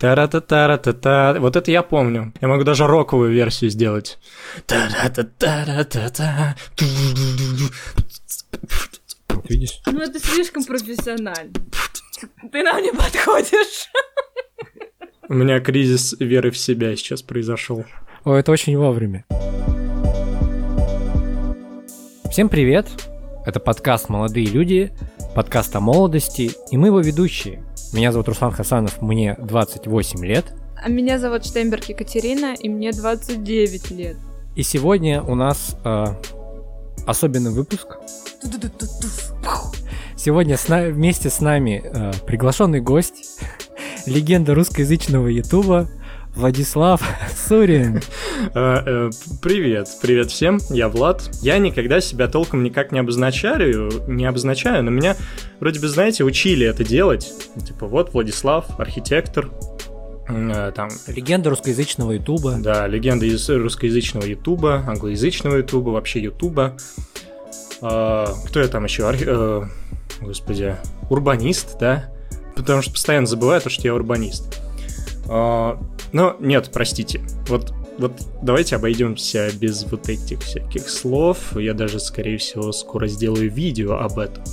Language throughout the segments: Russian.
Тара-та-тара-та-та. Вот это я помню. Я могу даже роковую версию сделать. Тара-та-тара-та-та. Видишь? Ну это слишком профессионально. Ты нам не подходишь. У меня кризис веры в себя сейчас произошел. О, это очень вовремя. Всем привет! Это подкаст «Молодые люди», подкаст о молодости, и мы его ведущие. Меня зовут Руслан Хасанов, мне 28 лет. А меня зовут Штейнберг Екатерина, и мне 29 лет. И сегодня у нас э, особенный выпуск. Сегодня с на- вместе с нами э, приглашенный гость, легенда русскоязычного ютуба Владислав Сурин. А, э, Привет, привет всем, я Влад. Я никогда себя толком никак не обозначаю, не обозначаю, но меня вроде бы, знаете, учили это делать. Типа вот Владислав, архитектор, э, там, Легенда русскоязычного ютуба. да, легенда из русскоязычного ютуба, англоязычного ютуба, вообще ютуба. А, Кто я там еще? Архи- э, Господи, урбанист, да? Потому что постоянно забываю то, что я урбанист. А, Но нет, простите. Вот, вот давайте обойдемся без вот этих всяких слов. Я даже, скорее всего, скоро сделаю видео об этом.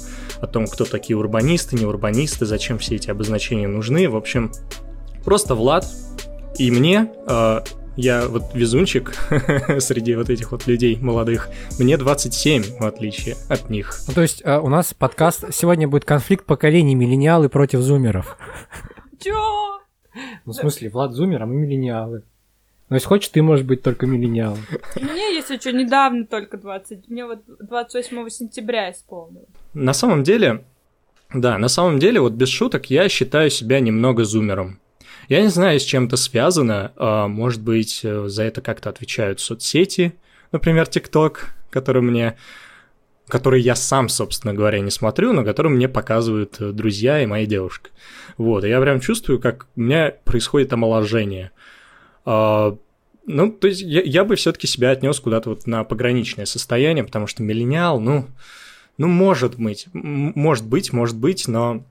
О том, кто такие урбанисты, не урбанисты, зачем все эти обозначения нужны. В общем, просто Влад и мне, э, я вот везунчик среди вот этих вот людей молодых, мне 27, в отличие от них. Ну, то есть э, у нас подкаст... Сегодня будет конфликт поколений миллениалы против зумеров. Чё? Ну, в смысле, Влад зумер, а мы миллениалы. Ну, если хочешь, ты можешь быть только миллениалом. Мне, если что, недавно только 20... Мне вот 28 сентября исполнилось. На самом деле, да, на самом деле, вот без шуток, я считаю себя немного зумером. Я не знаю, с чем это связано. а, Может быть, э, за это как-то отвечают соцсети, например, ТикТок, который мне который я сам, собственно говоря, не смотрю, но который мне показывают э, друзья и моя девушка. Вот, и я прям чувствую, как у меня происходит омоложение. А, ну, то есть я, я бы все-таки себя отнес куда-то вот на пограничное состояние, потому что миллениал, ну, ну, может быть, может быть, может быть, но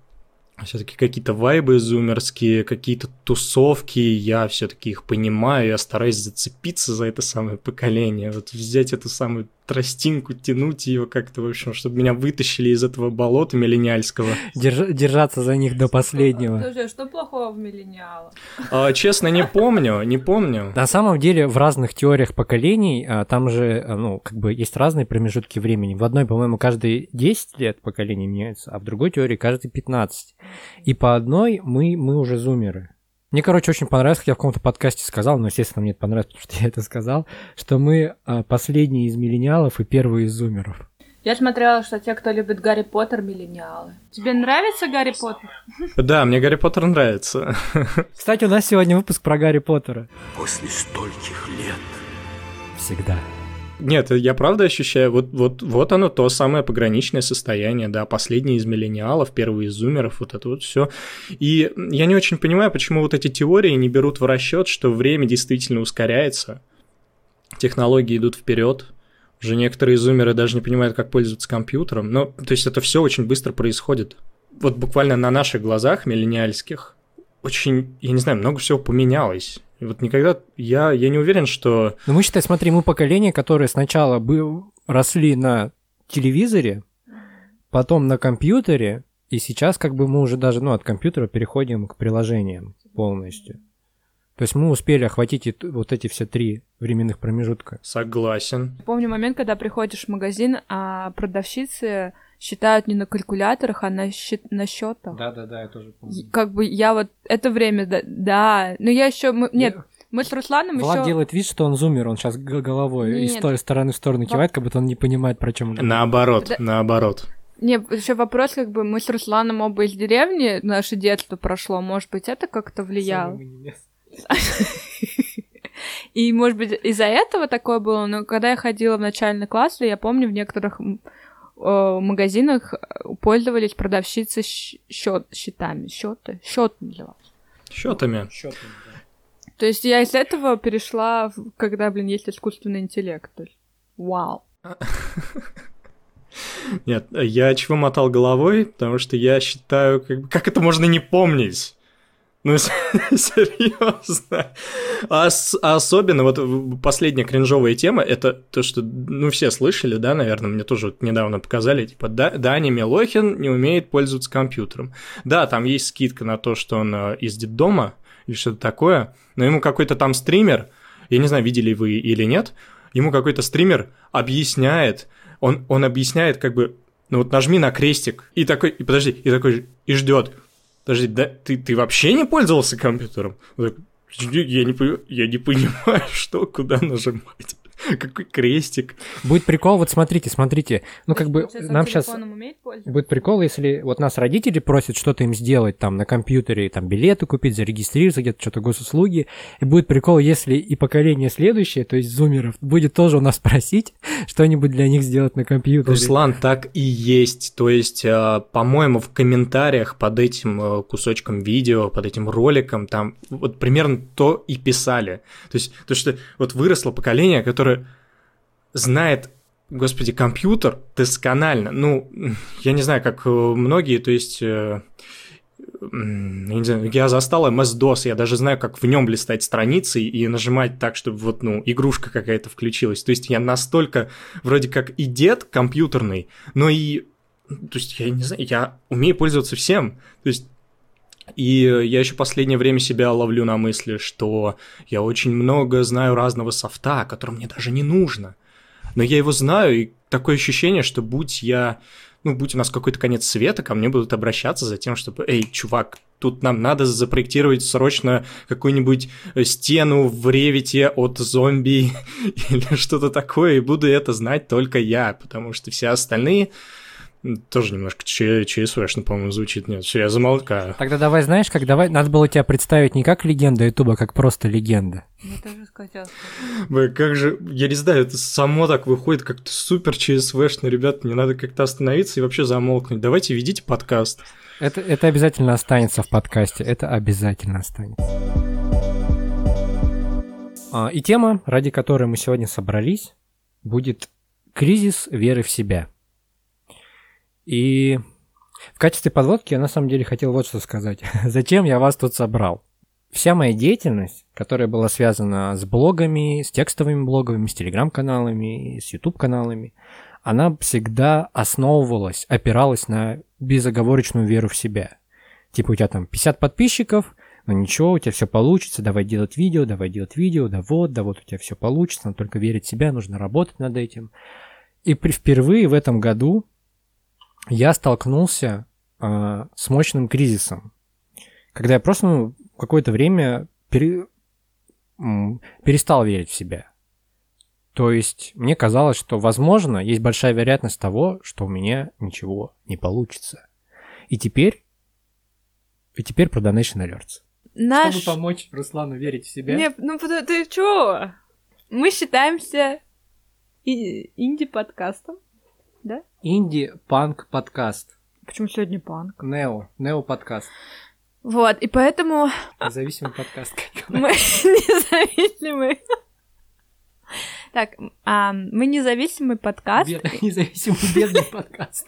все-таки какие-то вайбы зумерские, какие-то тусовки, я все-таки их понимаю, я стараюсь зацепиться за это самое поколение, вот взять эту самую тростинку, тянуть ее как-то, в общем, чтобы меня вытащили из этого болота миллениальского. Держа- держаться за них до последнего. Слушай, что плохого в миллениалах? А, честно, не помню, не помню. На самом деле, в разных теориях поколений, а, там же, а, ну, как бы есть разные промежутки времени. В одной, по-моему, каждые 10 лет поколение меняется, а в другой теории каждые 15. И по одной мы, мы уже зумеры. Мне, короче, очень понравилось, как я в каком-то подкасте сказал, но, естественно, мне это понравилось, потому что я это сказал, что мы а, последние из миллениалов и первые из зумеров. Я смотрела, что те, кто любит Гарри Поттер, миллениалы. Тебе нравится Гарри Поттер? Да, мне Гарри Поттер нравится. Кстати, у нас сегодня выпуск про Гарри Поттера. После стольких лет Всегда. Нет, я правда ощущаю, вот, вот, вот оно то самое пограничное состояние, да, последний из миллениалов, первый из зумеров, вот это вот все. И я не очень понимаю, почему вот эти теории не берут в расчет, что время действительно ускоряется, технологии идут вперед, уже некоторые зумеры даже не понимают, как пользоваться компьютером. Но, то есть это все очень быстро происходит. Вот буквально на наших глазах, миллениальских, очень, я не знаю, много всего поменялось. И вот никогда, я, я не уверен, что Ну, мы, считай, смотри, мы поколение, которое сначала бы росли на телевизоре, потом на компьютере, и сейчас как бы мы уже даже, ну, от компьютера переходим к приложениям полностью. То есть мы успели охватить и вот эти все три временных промежутка. согласен. Помню момент, когда приходишь в магазин, а продавщицы считают не на калькуляторах, а на, счет, на счетах. Да-да-да, я тоже И Как бы я вот это время, да, да. но я еще, нет, мы с Русланом Влад еще... делает вид, что он зумер, он сейчас головой из Нет. той стороны в сторону кивает, как будто он не понимает, про чем он. Наоборот, Да. наоборот. Не, еще вопрос, как бы мы с Русланом оба из деревни, наше детство прошло, может быть, это как-то влияло. И, может быть, из-за этого такое было, но когда я ходила в начальный класс, я помню, в некоторых э, магазинах э, пользовались продавщицы счет, счетами, счеты, счет назывался. Счетами. То есть я из этого перешла, в- когда, блин, есть искусственный интеллект. То есть, вау. Нет, я чего мотал головой, потому что я считаю, как, бы- как это можно не помнить? Ну, серьезно. А, особенно вот последняя кринжовая тема, это то, что, ну, все слышали, да, наверное, мне тоже вот недавно показали, типа, да, Даня Милохин не умеет пользоваться компьютером. Да, там есть скидка на то, что он э, из детдома или что-то такое, но ему какой-то там стример, я не знаю, видели вы или нет, ему какой-то стример объясняет, он, он объясняет как бы, ну вот нажми на крестик, и такой, и подожди, и такой, и ждет, Подожди, да, ты, ты вообще не пользовался компьютером? Я не, я не понимаю, что, куда нажимать. Какой крестик. Будет прикол, вот смотрите, смотрите. Ну, как бы нам сейчас... Будет прикол, если вот нас родители просят что-то им сделать там на компьютере, там билеты купить, зарегистрироваться где-то, что-то госуслуги. И будет прикол, если и поколение следующее, то есть зумеров, будет тоже у нас просить что-нибудь для них сделать на компьютере. Руслан, так и есть. То есть, э, по-моему, в комментариях под этим э, кусочком видео, под этим роликом, там вот примерно то и писали. То есть, то, что вот выросло поколение, которое знает, господи, компьютер досконально. Ну, я не знаю, как э, многие, то есть... Э, не знаю, я застал MS-DOS, я даже знаю, как в нем листать страницы и нажимать так, чтобы вот, ну, игрушка какая-то включилась. То есть я настолько вроде как и дед компьютерный, но и, то есть я не знаю, я умею пользоваться всем. То есть и я еще последнее время себя ловлю на мысли, что я очень много знаю разного софта, который мне даже не нужно. Но я его знаю, и такое ощущение, что будь я, ну, будь у нас какой-то конец света, ко мне будут обращаться за тем, чтобы, эй, чувак, тут нам надо запроектировать срочно какую-нибудь стену в ревите от зомби или что-то такое, и буду это знать только я, потому что все остальные тоже немножко ЧСВшно, по-моему, звучит. Нет, все, я замолкаю. Тогда давай, знаешь, как давай, надо было тебя представить не как легенда Ютуба, а как просто легенда. Я тоже хотела Вы, как же, я не знаю, это само так выходит, как-то супер ЧСВшно, ребят, мне надо как-то остановиться и вообще замолкнуть. Давайте ведите подкаст. Это, это обязательно останется в подкасте, это обязательно останется. А, и тема, ради которой мы сегодня собрались, будет кризис веры в себя – и в качестве подводки я на самом деле хотел вот что сказать. Зачем я вас тут собрал? Вся моя деятельность, которая была связана с блогами, с текстовыми блогами, с телеграм-каналами, с YouTube-каналами, она всегда основывалась, опиралась на безоговорочную веру в себя. Типа у тебя там 50 подписчиков, ну ничего, у тебя все получится, давай делать видео, давай делать видео, да вот, да вот у тебя все получится, надо только верить в себя, нужно работать над этим. И при, впервые в этом году я столкнулся э, с мощным кризисом, когда я просто ну, какое-то время пере, перестал верить в себя. То есть мне казалось, что, возможно, есть большая вероятность того, что у меня ничего не получится. И теперь, и теперь про Donation Alerts. Наш... Чтобы помочь Руслану верить в себя. Не, ну ты, ты чё? Мы считаемся инди-подкастом да? Инди-панк подкаст. Почему сегодня панк? Нео, нео подкаст. Вот, и поэтому... Независимый подкаст. Мы независимый. Так, а, мы независимый подкаст. Бедный, независимый бедный подкаст.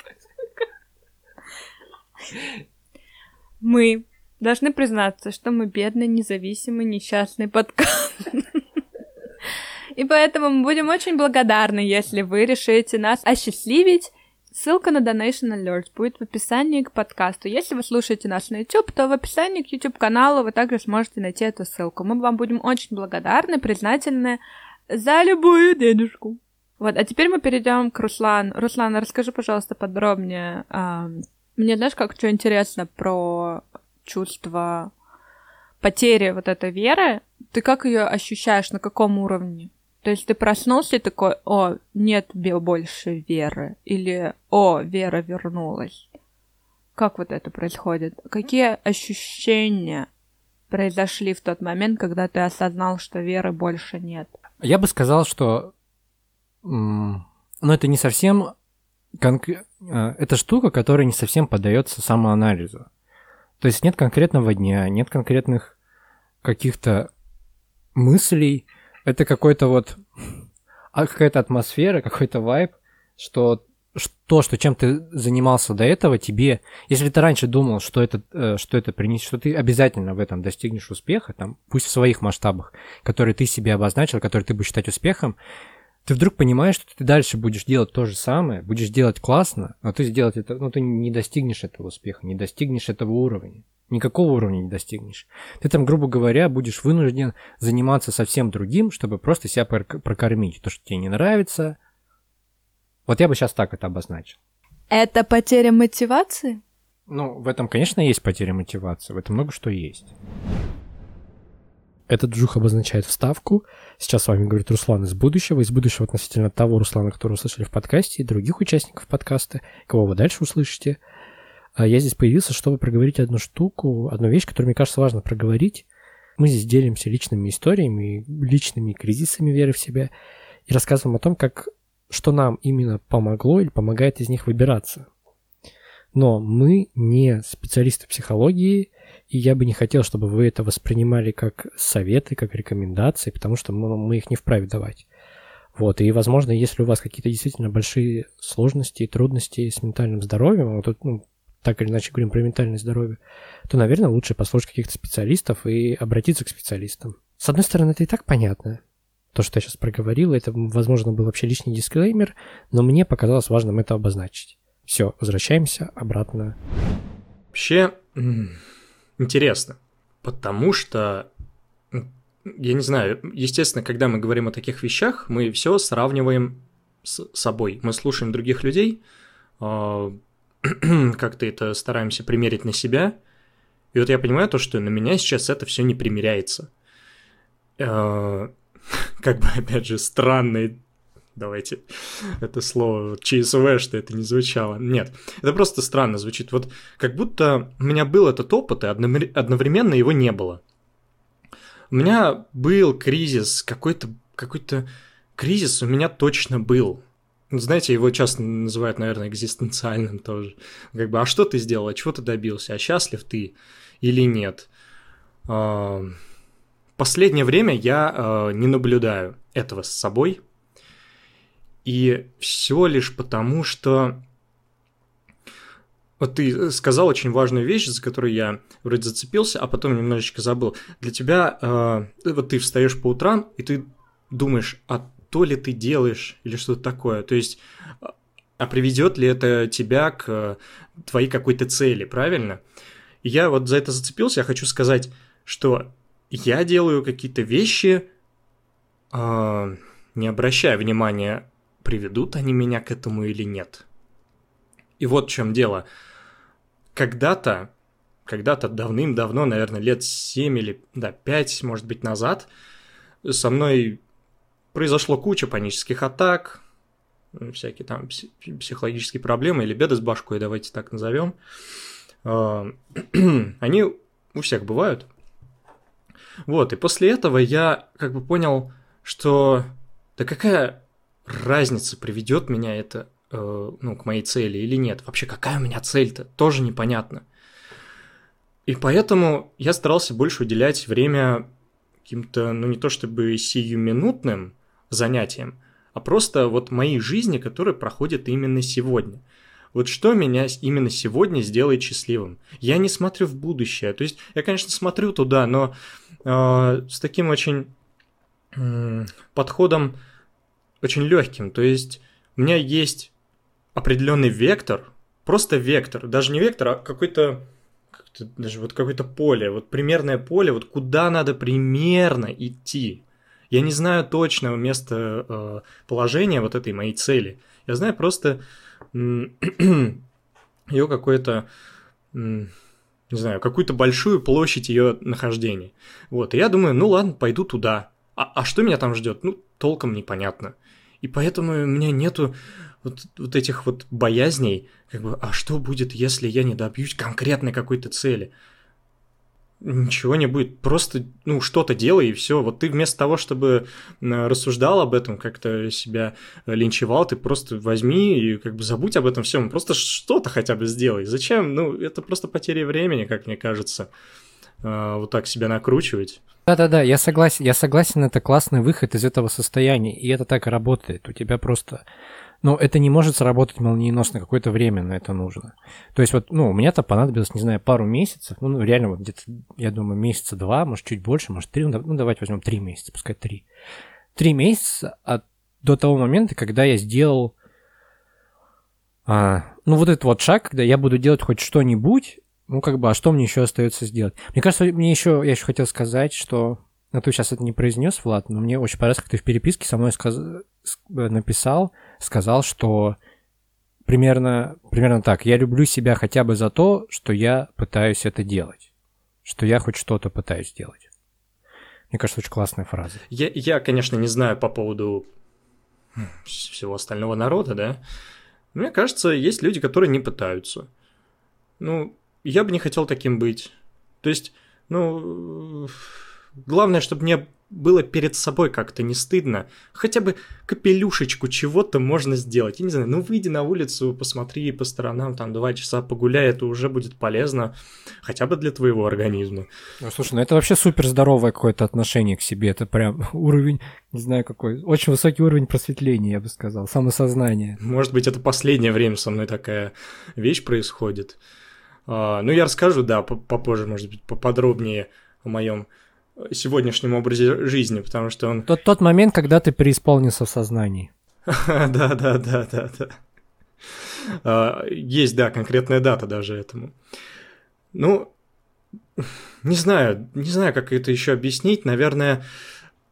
Мы должны признаться, что мы бедный, независимый, несчастный подкаст. И поэтому мы будем очень благодарны, если вы решите нас осчастливить. Ссылка на Donation Alert будет в описании к подкасту. Если вы слушаете нас на YouTube, то в описании к YouTube-каналу вы также сможете найти эту ссылку. Мы вам будем очень благодарны, признательны за любую денежку. Вот, а теперь мы перейдем к Руслану. Руслан, расскажи, пожалуйста, подробнее. Мне, знаешь, как что интересно про чувство потери вот этой веры. Ты как ее ощущаешь, на каком уровне? То есть ты проснулся и такой, о, нет больше веры, или о, вера вернулась. Как вот это происходит? Какие ощущения произошли в тот момент, когда ты осознал, что веры больше нет? Я бы сказал, что ну, это не совсем конк... Э, это штука, которая не совсем поддается самоанализу. То есть нет конкретного дня, нет конкретных каких-то мыслей, это какой-то вот а какая-то атмосфера, какой-то вайб, что то, что чем ты занимался до этого, тебе, если ты раньше думал, что это, э, что это принесет, что ты обязательно в этом достигнешь успеха, там, пусть в своих масштабах, которые ты себе обозначил, которые ты будешь считать успехом, ты вдруг понимаешь, что ты дальше будешь делать то же самое, будешь делать классно, но ты сделать это, ну, ты не достигнешь этого успеха, не достигнешь этого уровня. Никакого уровня не достигнешь. Ты там, грубо говоря, будешь вынужден заниматься совсем другим, чтобы просто себя прокормить. То, что тебе не нравится, вот я бы сейчас так это обозначил. Это потеря мотивации? Ну, в этом, конечно, есть потеря мотивации. В этом много что есть. Этот джух обозначает вставку. Сейчас с вами говорит Руслан из будущего. Из будущего относительно того Руслана, которого услышали в подкасте, и других участников подкаста, кого вы дальше услышите. А я здесь появился, чтобы проговорить одну штуку, одну вещь, которую, мне кажется, важно проговорить. Мы здесь делимся личными историями, личными кризисами веры в себя и рассказываем о том, как что нам именно помогло или помогает из них выбираться. Но мы не специалисты психологии, и я бы не хотел, чтобы вы это воспринимали как советы, как рекомендации, потому что мы, мы их не вправе давать. Вот, и, возможно, если у вас какие-то действительно большие сложности и трудности с ментальным здоровьем, вот, ну, так или иначе говорим про ментальное здоровье, то, наверное, лучше послушать каких-то специалистов и обратиться к специалистам. С одной стороны, это и так понятно то, что я сейчас проговорил, это, возможно, был вообще лишний дисклеймер, но мне показалось важным это обозначить. Все, возвращаемся обратно. Вообще, интересно, потому что, я не знаю, естественно, когда мы говорим о таких вещах, мы все сравниваем с собой. Мы слушаем других людей, а, как-то это стараемся примерить на себя, и вот я понимаю то, что на меня сейчас это все не примеряется. А, как бы, опять же, странный давайте это слово ЧСВ, что это не звучало. Нет, это просто странно звучит. Вот как будто у меня был этот опыт, и одновременно его не было. У меня был кризис, какой-то какой-то кризис у меня точно был. Знаете, его часто называют, наверное, экзистенциальным тоже. Как бы, а что ты сделал, а чего ты добился, а счастлив ты или нет? Последнее время я э, не наблюдаю этого с собой. И все лишь потому, что вот ты сказал очень важную вещь, за которую я вроде зацепился, а потом немножечко забыл. Для тебя, э, вот ты встаешь по утрам, и ты думаешь, а то ли ты делаешь, или что-то такое. То есть, а приведет ли это тебя к твоей какой-то цели, правильно? Я вот за это зацепился, я хочу сказать, что я делаю какие-то вещи, э, не обращая внимания, приведут они меня к этому или нет. И вот в чем дело. Когда-то, когда-то давным-давно, наверное, лет 7 или да, 5, может быть, назад, со мной произошло куча панических атак, всякие там психологические проблемы или беды с башкой, давайте так назовем. А, они у всех бывают. Вот, и после этого я как бы понял, что да какая разница, приведет меня это э, ну, к моей цели или нет. Вообще, какая у меня цель-то, тоже непонятно. И поэтому я старался больше уделять время каким-то, ну не то чтобы сиюминутным занятиям, а просто вот моей жизни, которая проходит именно сегодня – вот что меня именно сегодня сделает счастливым? Я не смотрю в будущее. То есть я, конечно, смотрю туда, но э, с таким очень э, подходом очень легким. То есть у меня есть определенный вектор, просто вектор, даже не вектор, а какой-то даже вот какое-то поле, вот примерное поле, вот куда надо примерно идти. Я не знаю точного места э, положения вот этой моей цели. Я знаю просто ее какой-то, не знаю, какую-то большую площадь ее нахождения. Вот, и я думаю, ну ладно, пойду туда. А, а что меня там ждет? Ну, толком непонятно. И поэтому у меня нету вот, вот этих вот боязней, как бы, а что будет, если я не добьюсь конкретной какой-то цели? Ничего не будет, просто, ну, что-то делай и все. Вот ты вместо того, чтобы рассуждал об этом, как-то себя линчевал, ты просто возьми и как бы забудь об этом всем, просто что-то хотя бы сделай. Зачем? Ну, это просто потеря времени, как мне кажется, а, вот так себя накручивать. Да-да-да, я согласен, я согласен, это классный выход из этого состояния, и это так и работает. У тебя просто Но это не может сработать молниеносно, какое-то время на это нужно. То есть вот, ну, у меня-то понадобилось, не знаю, пару месяцев, ну, реально вот где-то, я думаю, месяца два, может, чуть больше, может, три, ну, давайте возьмем три месяца, пускай три. Три месяца от, до того момента, когда я сделал, а, ну, вот этот вот шаг, когда я буду делать хоть что-нибудь, ну, как бы, а что мне еще остается сделать? Мне кажется, мне еще, я еще хотел сказать, что, ну, ты сейчас это не произнес, Влад, но мне очень понравилось, как ты в переписке со мной сказ... написал, сказал, что примерно, примерно так, я люблю себя хотя бы за то, что я пытаюсь это делать, что я хоть что-то пытаюсь делать. Мне кажется, очень классная фраза. Я, я, конечно, не знаю по поводу всего остального народа, да. Мне кажется, есть люди, которые не пытаются. Ну, я бы не хотел таким быть. То есть, ну, главное, чтобы мне было перед собой как-то не стыдно. Хотя бы капелюшечку чего-то можно сделать. Я не знаю, ну выйди на улицу, посмотри по сторонам, там два часа погуляй, это уже будет полезно. Хотя бы для твоего организма. Ну, слушай, ну это вообще супер здоровое какое-то отношение к себе. Это прям уровень, не знаю какой, очень высокий уровень просветления, я бы сказал, самосознание. Может быть, это последнее время со мной такая вещь происходит. А, ну, я расскажу, да, попозже, может быть, поподробнее о моем сегодняшнем образе жизни, потому что он... Тот, тот момент, когда ты преисполнился в сознании. Да, да, да, да, да. А, есть, да, конкретная дата даже этому. Ну, не знаю, не знаю, как это еще объяснить. Наверное,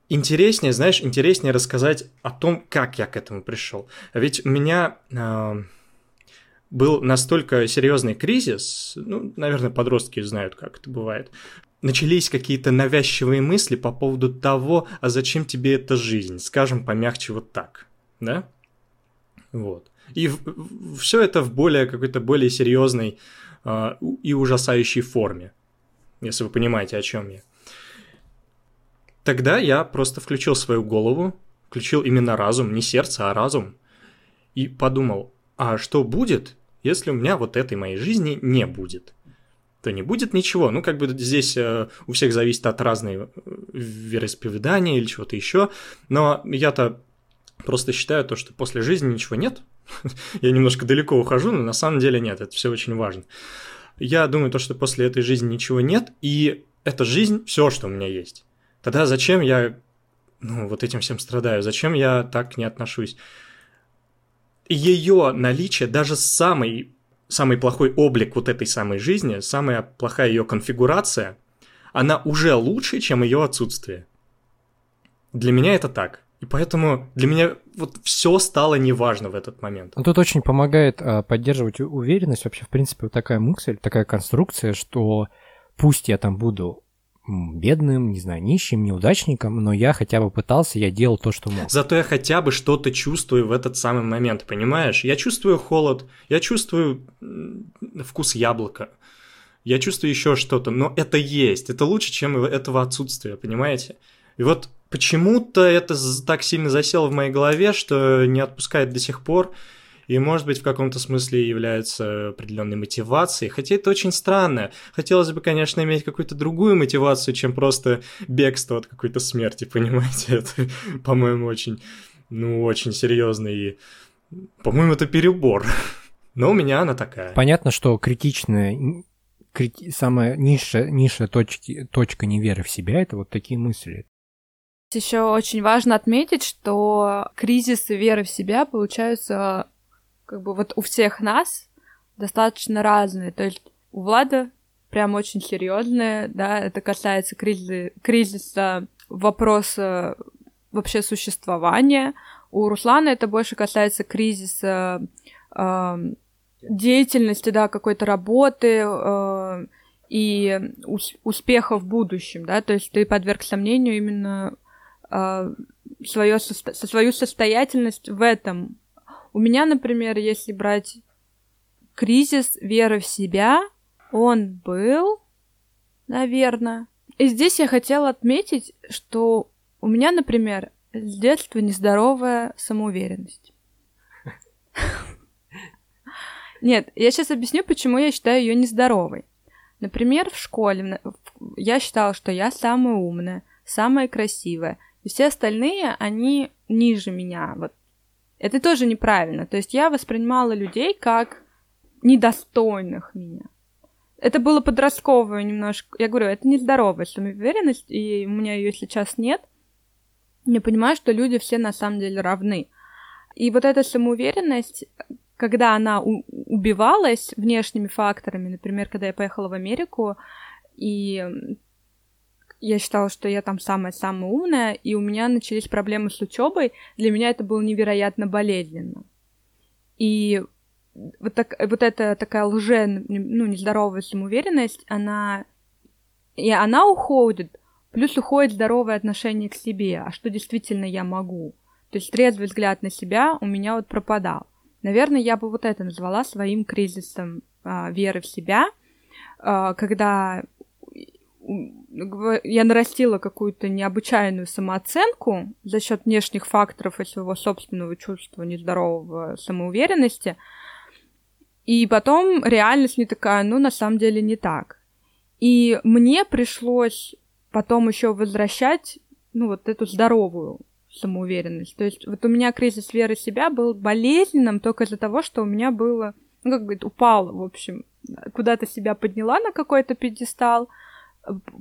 интереснее, знаешь, интереснее рассказать о том, как я к этому пришел. Ведь у меня а, был настолько серьезный кризис, ну, наверное, подростки знают, как это бывает. Начались какие-то навязчивые мысли по поводу того, а зачем тебе эта жизнь, скажем, помягче вот так, да? Вот. И все это в более какой-то более серьезной э, и ужасающей форме, если вы понимаете, о чем я. Тогда я просто включил свою голову, включил именно разум, не сердце, а разум, и подумал, а что будет, если у меня вот этой моей жизни не будет, то не будет ничего. Ну, как бы здесь э, у всех зависит от разной э, вероисповедания или чего-то еще. Но я-то просто считаю то, что после жизни ничего нет. я немножко далеко ухожу, но на самом деле нет, это все очень важно. Я думаю то, что после этой жизни ничего нет, и эта жизнь все, что у меня есть. Тогда зачем я ну, вот этим всем страдаю? Зачем я так не отношусь? ее наличие, даже самый, самый плохой облик вот этой самой жизни, самая плохая ее конфигурация, она уже лучше, чем ее отсутствие. Для меня это так. И поэтому для меня вот все стало неважно в этот момент. Ну, тут очень помогает а, поддерживать уверенность. Вообще, в принципе, вот такая мысль, такая конструкция, что пусть я там буду бедным, не знаю, нищим, неудачником, но я хотя бы пытался, я делал то, что мог. Зато я хотя бы что-то чувствую в этот самый момент, понимаешь? Я чувствую холод, я чувствую вкус яблока, я чувствую еще что-то, но это есть, это лучше, чем этого отсутствия, понимаете? И вот почему-то это так сильно засело в моей голове, что не отпускает до сих пор, и, может быть, в каком-то смысле является определенной мотивацией, хотя это очень странно. Хотелось бы, конечно, иметь какую-то другую мотивацию, чем просто бегство от какой-то смерти, понимаете? Это, по-моему, очень, ну, очень серьезно и, по-моему, это перебор. Но у меня она такая. Понятно, что критичная крити... самая низшая, низшая точки, точка неверы в себя это вот такие мысли. Еще очень важно отметить, что кризисы веры в себя получаются как бы вот у всех нас достаточно разные. То есть у Влада прям очень серьезные, да, это касается кризиса, кризиса вопроса вообще существования. У Руслана это больше касается кризиса э, деятельности, да, какой-то работы э, и ус- успеха в будущем, да, то есть ты подверг сомнению именно э, свою, со- свою состоятельность в этом у меня, например, если брать кризис веры в себя, он был, наверное. И здесь я хотела отметить, что у меня, например, с детства нездоровая самоуверенность. Нет, я сейчас объясню, почему я считаю ее нездоровой. Например, в школе я считала, что я самая умная, самая красивая, и все остальные, они ниже меня, вот Это тоже неправильно. То есть я воспринимала людей как недостойных меня. Это было подростковое немножко. Я говорю, это нездоровая самоуверенность, и у меня ее сейчас нет. Я понимаю, что люди все на самом деле равны. И вот эта самоуверенность, когда она убивалась внешними факторами, например, когда я поехала в Америку, и я считала, что я там самая-самая умная, и у меня начались проблемы с учебой, для меня это было невероятно болезненно. И вот, так, вот эта такая лже, ну, нездоровая самоуверенность, она... И она уходит, плюс уходит здоровое отношение к себе, а что действительно я могу. То есть трезвый взгляд на себя у меня вот пропадал. Наверное, я бы вот это назвала своим кризисом а, веры в себя, а, когда я нарастила какую-то необычайную самооценку за счет внешних факторов и своего собственного чувства нездорового самоуверенности, и потом реальность не такая, ну, на самом деле не так. И мне пришлось потом еще возвращать, ну, вот эту здоровую самоуверенность. То есть вот у меня кризис веры в себя был болезненным только из-за того, что у меня было, ну, как говорит, упал, в общем, куда-то себя подняла на какой-то пьедестал,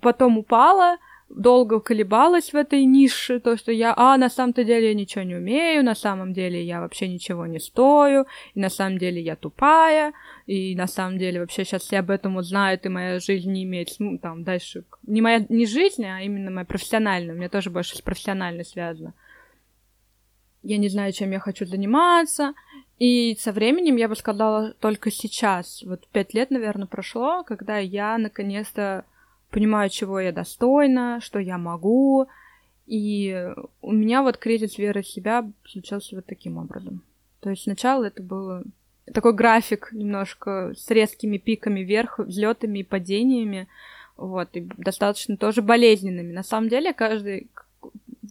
потом упала, долго колебалась в этой нише, то, что я, а, на самом-то деле я ничего не умею, на самом деле я вообще ничего не стою, и на самом деле я тупая, и на самом деле вообще сейчас все об этом узнают, и моя жизнь не имеет, ну, там, дальше, не моя, не жизнь, а именно моя профессиональная, у меня тоже больше с профессиональной связано. Я не знаю, чем я хочу заниматься, и со временем, я бы сказала, только сейчас, вот пять лет, наверное, прошло, когда я наконец-то понимаю, чего я достойна, что я могу. И у меня вот кризис веры в себя случился вот таким образом. То есть сначала это было такой график немножко с резкими пиками вверх, взлетами и падениями, вот, и достаточно тоже болезненными. На самом деле, каждый,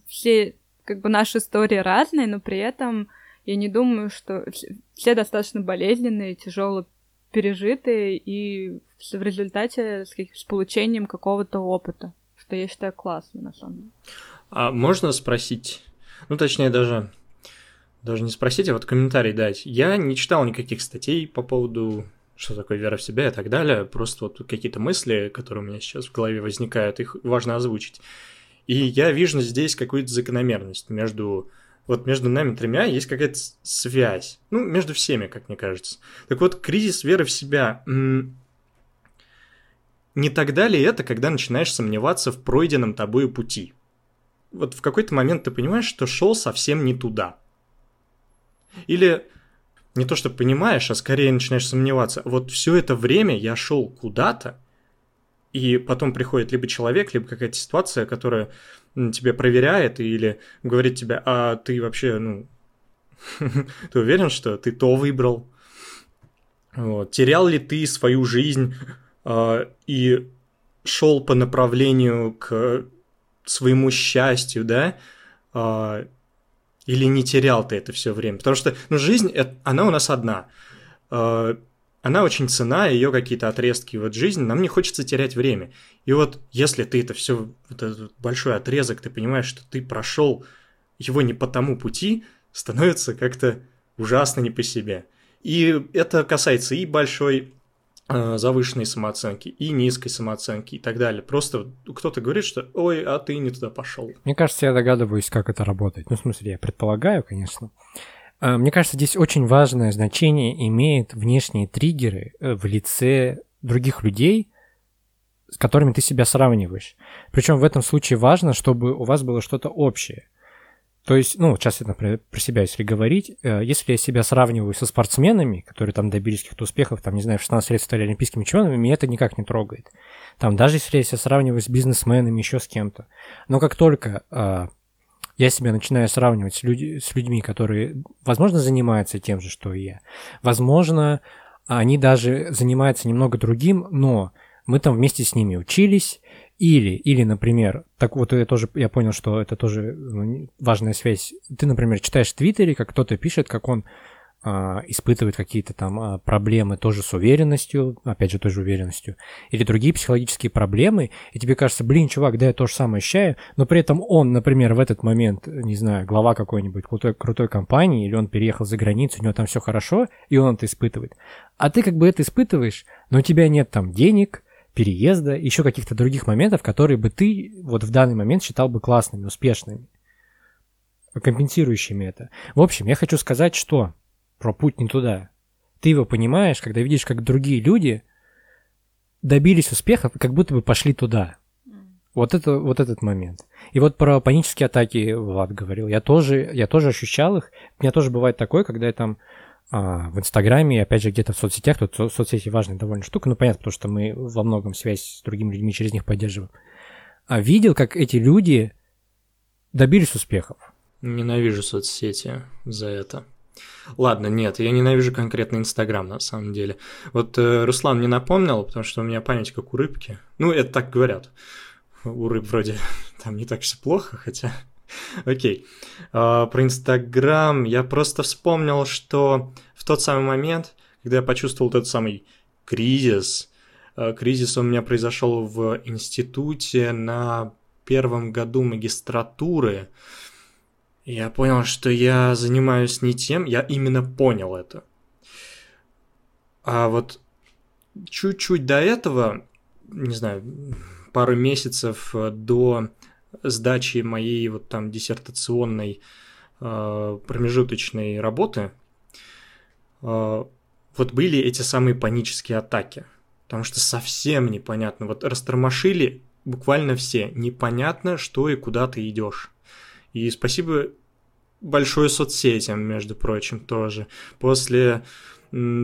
все, как бы наши истории разные, но при этом я не думаю, что все достаточно болезненные, тяжело пережитые и в результате с, с получением какого-то опыта, что я считаю классно на самом деле. А можно спросить, ну точнее даже даже не спросить, а вот комментарий дать. Я не читал никаких статей по поводу что такое вера в себя и так далее. Просто вот какие-то мысли, которые у меня сейчас в голове возникают, их важно озвучить. И я вижу здесь какую-то закономерность между вот между нами тремя есть какая-то связь. Ну, между всеми, как мне кажется. Так вот, кризис веры в себя. Не тогда ли это, когда начинаешь сомневаться в пройденном тобою пути? Вот в какой-то момент ты понимаешь, что шел совсем не туда. Или не то, что понимаешь, а скорее начинаешь сомневаться. Вот все это время я шел куда-то, и потом приходит либо человек, либо какая-то ситуация, которая тебе проверяет или говорит тебе, а ты вообще, ну, ты уверен, что ты то выбрал? Вот. Терял ли ты свою жизнь э, и шел по направлению к своему счастью, да? Э, или не терял ты это все время? Потому что ну, жизнь, она у нас одна. Э, она очень цена, ее какие-то отрезки вот жизни, нам не хочется терять время. И вот если ты это все, вот этот большой отрезок, ты понимаешь, что ты прошел его не по тому пути, становится как-то ужасно не по себе. И это касается и большой э, завышенной самооценки, и низкой самооценки и так далее. Просто кто-то говорит, что ой, а ты не туда пошел. Мне кажется, я догадываюсь, как это работает. Ну, в смысле, я предполагаю, конечно. А, мне кажется, здесь очень важное значение имеет внешние триггеры э, в лице других людей, с которыми ты себя сравниваешь. Причем в этом случае важно, чтобы у вас было что-то общее. То есть, ну, сейчас я, например, про себя, если говорить, э, если я себя сравниваю со спортсменами, которые там добились каких-то успехов, там, не знаю, в 16 лет стали олимпийскими чемпионами, меня это никак не трогает. Там, даже если я себя сравниваю с бизнесменами, еще с кем-то. Но как только а, я себя начинаю сравнивать с, людь- с людьми, которые, возможно, занимаются тем же, что и я. Возможно, они даже занимаются немного другим, но мы там вместе с ними учились, или, или, например, так вот я тоже, я понял, что это тоже ну, важная связь. Ты, например, читаешь в Твиттере, как кто-то пишет, как он а, испытывает какие-то там а, проблемы тоже с уверенностью, опять же, той же уверенностью, или другие психологические проблемы, и тебе кажется, блин, чувак, да я то же самое ощущаю, но при этом он, например, в этот момент, не знаю, глава какой-нибудь крутой, крутой компании, или он переехал за границу, у него там все хорошо, и он это испытывает. А ты как бы это испытываешь, но у тебя нет там денег, переезда, еще каких-то других моментов, которые бы ты вот в данный момент считал бы классными, успешными, компенсирующими это. В общем, я хочу сказать, что про путь не туда. Ты его понимаешь, когда видишь, как другие люди добились успехов, как будто бы пошли туда. Вот, это, вот этот момент. И вот про панические атаки Влад говорил. Я тоже, я тоже ощущал их. У меня тоже бывает такое, когда я там а, в Инстаграме, опять же, где-то в соцсетях. Тут со- соцсети важная довольно штука. Ну, понятно, потому что мы во многом связь с другими людьми через них поддерживаем. А видел, как эти люди добились успехов. Ненавижу соцсети за это. Ладно, нет, я ненавижу конкретно Инстаграм, на самом деле. Вот э, Руслан мне напомнил, потому что у меня память как у рыбки. Ну, это так говорят. У рыб вроде там не так все плохо, хотя... Окей. А, про Инстаграм я просто вспомнил, что в тот самый момент, когда я почувствовал тот самый кризис, э, кризис у меня произошел в институте на первом году магистратуры, я понял, что я занимаюсь не тем, я именно понял это. А вот чуть-чуть до этого, не знаю, пару месяцев до сдачи моей вот там диссертационной э, промежуточной работы, э, вот были эти самые панические атаки. Потому что совсем непонятно. Вот растормошили буквально все. Непонятно, что и куда ты идешь. И спасибо большое соцсетям, между прочим, тоже. После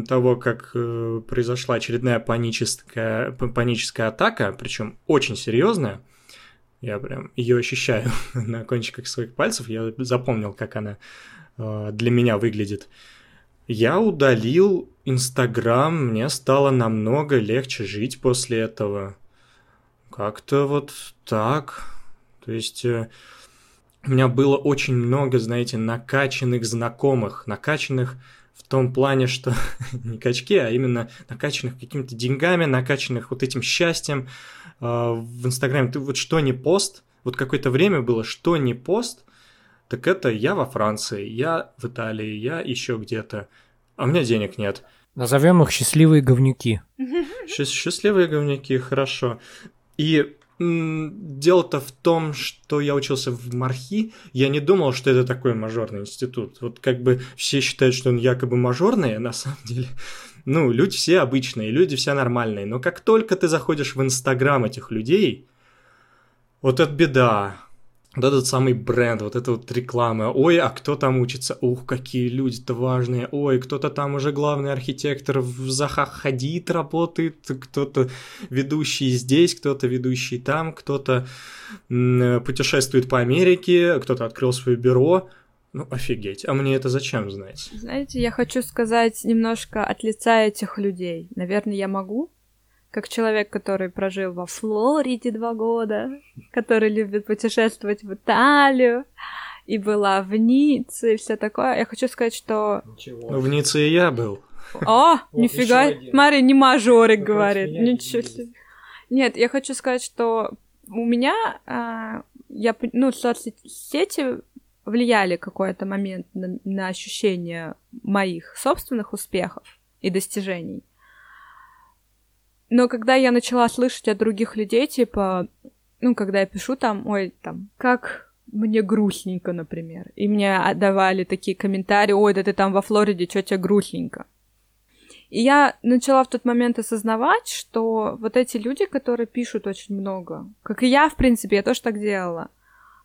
того, как э, произошла очередная паническая, паническая атака, причем очень серьезная, я прям ее ощущаю на кончиках своих пальцев, я запомнил, как она э, для меня выглядит. Я удалил Инстаграм, мне стало намного легче жить после этого. Как-то вот так. То есть э, у меня было очень много, знаете, накачанных знакомых, накачанных в том плане, что не качки, а именно накачанных какими-то деньгами, накачанных вот этим счастьем. А, в Инстаграме ты вот что не пост, вот какое-то время было, что не пост, так это я во Франции, я в Италии, я еще где-то, а у меня денег нет. Назовем их счастливые говнюки. Счастливые говнюки, хорошо. И Дело-то в том, что я учился в Мархи, я не думал, что это такой мажорный институт. Вот как бы все считают, что он якобы мажорный, а на самом деле, ну, люди все обычные, люди все нормальные. Но как только ты заходишь в Инстаграм этих людей, вот это беда вот этот самый бренд, вот эта вот реклама. Ой, а кто там учится? Ух, какие люди-то важные. Ой, кто-то там уже главный архитектор в Захах Хадид работает, кто-то ведущий здесь, кто-то ведущий там, кто-то путешествует по Америке, кто-то открыл свое бюро. Ну, офигеть. А мне это зачем знать? Знаете, я хочу сказать немножко от лица этих людей. Наверное, я могу? Как человек, который прожил во Флориде два года, который любит путешествовать в Италию, и была в Ницце, и все такое, я хочу сказать, что... Ничего. Ну, в Ницце и я был. О, нифига, смотри, не мажорик говорит, ничего себе. Нет, я хочу сказать, что у меня, а, я, ну, соцсети влияли какой-то момент на, на ощущение моих собственных успехов и достижений. Но когда я начала слышать от других людей, типа, ну, когда я пишу там, ой, там, как мне грустненько, например, и мне давали такие комментарии, ой, да ты там во Флориде, что тебе грустненько. И я начала в тот момент осознавать, что вот эти люди, которые пишут очень много, как и я, в принципе, я тоже так делала,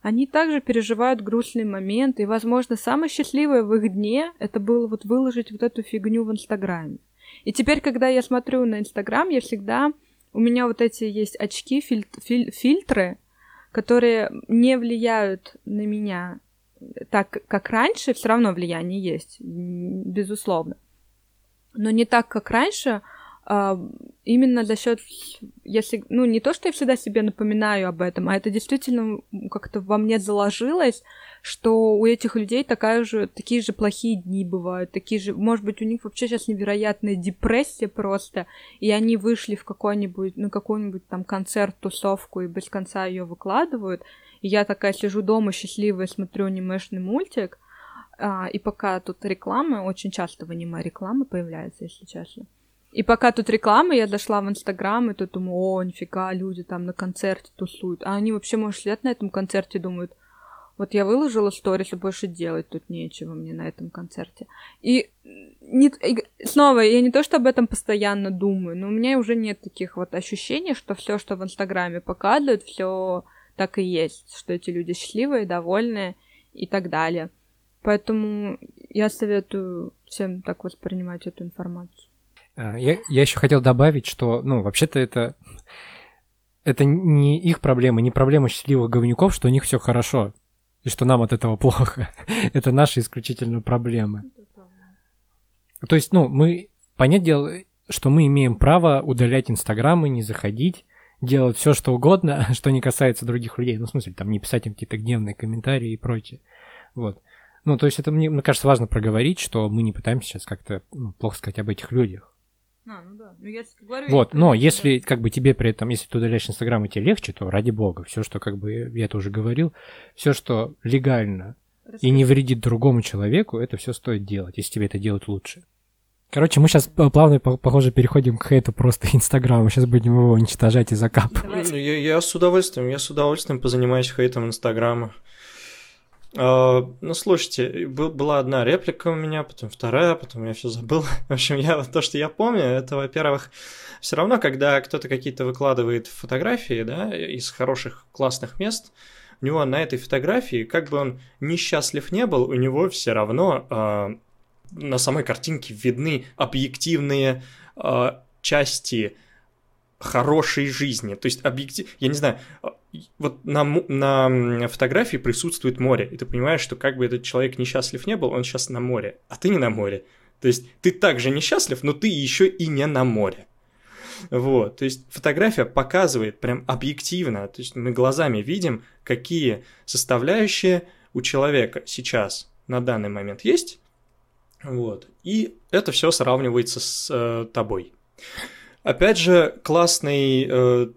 они также переживают грустный момент, и, возможно, самое счастливое в их дне это было вот выложить вот эту фигню в Инстаграме. И теперь, когда я смотрю на Инстаграм, я всегда... У меня вот эти есть очки, филь... Филь... фильтры, которые не влияют на меня так, как раньше, все равно влияние есть, безусловно. Но не так, как раньше, а, именно за счет, если, ну, не то, что я всегда себе напоминаю об этом, а это действительно как-то во мне заложилось, что у этих людей такая же, такие же плохие дни бывают, такие же, может быть, у них вообще сейчас невероятная депрессия просто, и они вышли в какой-нибудь, на какой-нибудь там концерт, тусовку и без конца ее выкладывают, и я такая сижу дома счастливая, смотрю анимешный мультик, а, и пока тут рекламы, очень часто в аниме рекламы появляются, если честно, и пока тут реклама, я зашла в Инстаграм, и тут думаю, о, нифига, люди там на концерте тусуют. А они вообще, может, сидят на этом концерте думают, вот я выложила сторис, и больше делать тут нечего мне на этом концерте. И, не, и снова, я не то, что об этом постоянно думаю, но у меня уже нет таких вот ощущений, что все, что в Инстаграме показывают, все так и есть, что эти люди счастливые, довольные и так далее. Поэтому я советую всем так воспринимать эту информацию. А, я, я еще хотел добавить, что, ну, вообще-то это, это не их проблема, не проблема счастливых говнюков, что у них все хорошо, и что нам от этого плохо. это наши исключительно проблемы. То есть, ну, мы, понять дело, что мы имеем право удалять инстаграмы, не заходить, делать все, что угодно, что не касается других людей. Ну, в смысле, там, не писать им какие-то гневные комментарии и прочее. Вот. Ну, то есть это, мне, мне кажется, важно проговорить, что мы не пытаемся сейчас как-то ну, плохо сказать об этих людях. А, ну да. Ну, я говорю, вот, но если да. как бы тебе при этом, если ты удаляешь Инстаграм и тебе легче, то ради бога, все, что как бы, я это уже говорил, все, что легально Расскажи. и не вредит другому человеку, это все стоит делать, если тебе это делать лучше. Короче, мы сейчас плавно, похоже, переходим к хейту просто Инстаграма. Сейчас будем его уничтожать и закапывать. Я, я с удовольствием, я с удовольствием позанимаюсь хейтом Инстаграма. А, ну, слушайте, была одна реплика у меня, потом вторая, потом я все забыл. В общем, я то, что я помню, это, во-первых, все равно, когда кто-то какие-то выкладывает фотографии, да, из хороших, классных мест, у него на этой фотографии, как бы он несчастлив не был, у него все равно э, на самой картинке видны объективные э, части хорошей жизни. То есть объектив... Я не знаю, вот на, на фотографии присутствует море, и ты понимаешь, что как бы этот человек несчастлив не был, он сейчас на море, а ты не на море. То есть ты также несчастлив, но ты еще и не на море. Вот, то есть фотография показывает прям объективно, то есть мы глазами видим, какие составляющие у человека сейчас на данный момент есть, вот, и это все сравнивается с э, тобой. Опять же, классный э,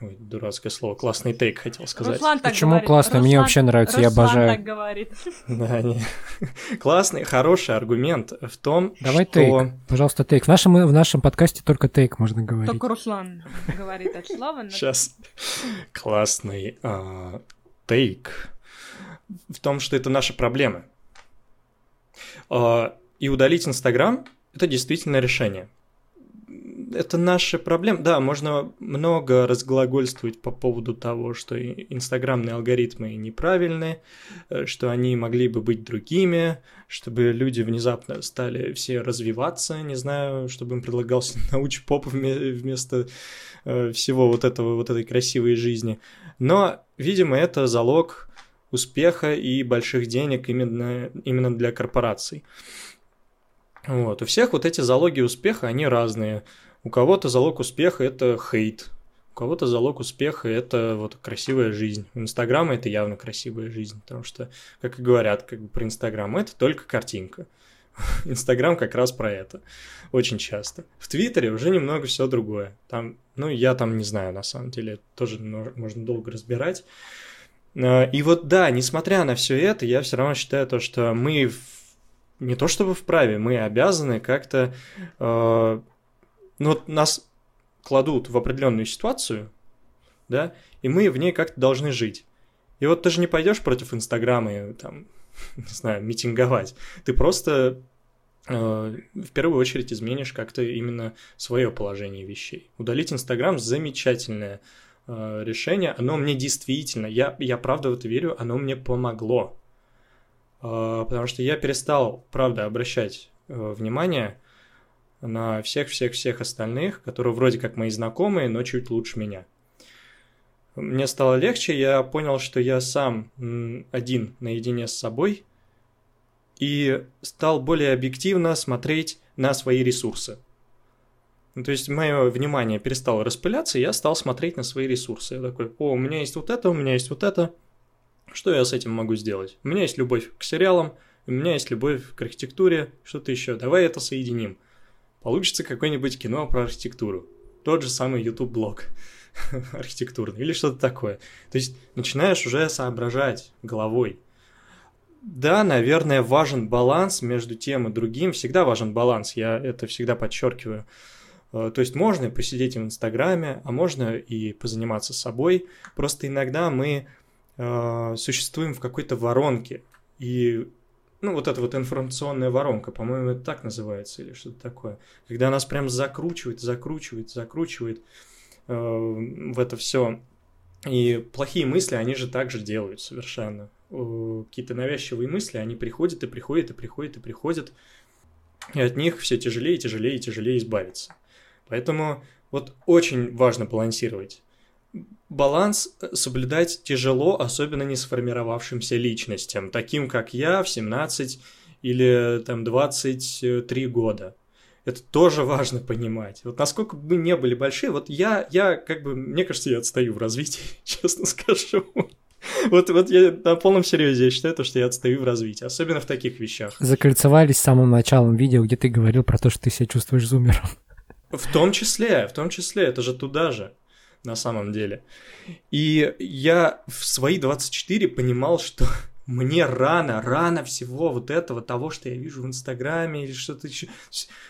Ой, дурацкое слово. Классный тейк, хотел сказать. Руслан так Почему говорит. классно? Руслан, Мне вообще нравится, Руслан я обожаю. так говорит. Да, не. Классный, хороший аргумент в том, Давай что... тейк, пожалуйста, тейк. В нашем, в нашем подкасте только тейк можно говорить. Только Руслан говорит это слово. Но... Сейчас. Классный а, тейк в том, что это наши проблемы. А, и удалить Инстаграм – это действительно решение – это наши проблемы. Да, можно много разглагольствовать по поводу того, что инстаграмные алгоритмы неправильные, э, что они могли бы быть другими, чтобы люди внезапно стали все развиваться, не знаю, чтобы им предлагался науч-поп вместо э, всего вот этого, вот этой красивой жизни. Но, видимо, это залог успеха и больших денег именно, именно для корпораций. Вот. У всех вот эти залоги успеха, они разные. У кого-то залог успеха – это хейт, у кого-то залог успеха – это вот красивая жизнь. У Инстаграма это явно красивая жизнь, потому что, как и говорят как бы про Инстаграм, это только картинка. Инстаграм как раз про это. Очень часто. В Твиттере уже немного все другое. Там, ну, я там не знаю, на самом деле, тоже можно долго разбирать. А, и вот да, несмотря на все это, я все равно считаю то, что мы не то чтобы вправе, мы обязаны как-то э, ну вот нас кладут в определенную ситуацию, да, и мы в ней как-то должны жить. И вот ты же не пойдешь против Инстаграма и там, не знаю, митинговать. Ты просто э, в первую очередь изменишь как-то именно свое положение вещей. Удалить Инстаграм замечательное э, решение. Оно мне действительно, я, я правда в это верю, оно мне помогло. Э, потому что я перестал, правда, обращать э, внимание на всех-всех-всех остальных, которые вроде как мои знакомые, но чуть лучше меня. Мне стало легче, я понял, что я сам один наедине с собой и стал более объективно смотреть на свои ресурсы. Ну, то есть мое внимание перестало распыляться, я стал смотреть на свои ресурсы. Я такой, о, у меня есть вот это, у меня есть вот это. Что я с этим могу сделать? У меня есть любовь к сериалам, у меня есть любовь к архитектуре, что-то еще. Давай это соединим. Получится какое-нибудь кино про архитектуру. Тот же самый YouTube-блог архитектурный или что-то такое. То есть начинаешь уже соображать головой. Да, наверное, важен баланс между тем и другим. Всегда важен баланс, я это всегда подчеркиваю. Э, то есть можно посидеть в Инстаграме, а можно и позаниматься собой. Просто иногда мы э, существуем в какой-то воронке. И ну, вот эта вот информационная воронка, по-моему, это так называется или что-то такое. Когда нас прям закручивает, закручивает, закручивает э, в это все. И плохие мысли, они же также делают совершенно. Э, какие-то навязчивые мысли, они приходят и приходят и приходят и приходят. И от них все тяжелее, тяжелее и тяжелее избавиться. Поэтому вот очень важно балансировать. Баланс э, соблюдать тяжело, особенно не сформировавшимся личностям, таким как я в 17 или там 23 года. Это тоже важно понимать. Вот насколько бы мы не были большие, вот я, я как бы, мне кажется, я отстаю в развитии, честно скажу. Вот, вот я на полном серьезе я считаю, то, что я отстаю в развитии, особенно в таких вещах. Закольцевались с самым началом видео, где ты говорил про то, что ты себя чувствуешь зумером. В том числе, в том числе, это же туда же, на самом деле. И я в свои 24 понимал, что мне рано, рано всего вот этого, того, что я вижу в Инстаграме или что-то еще.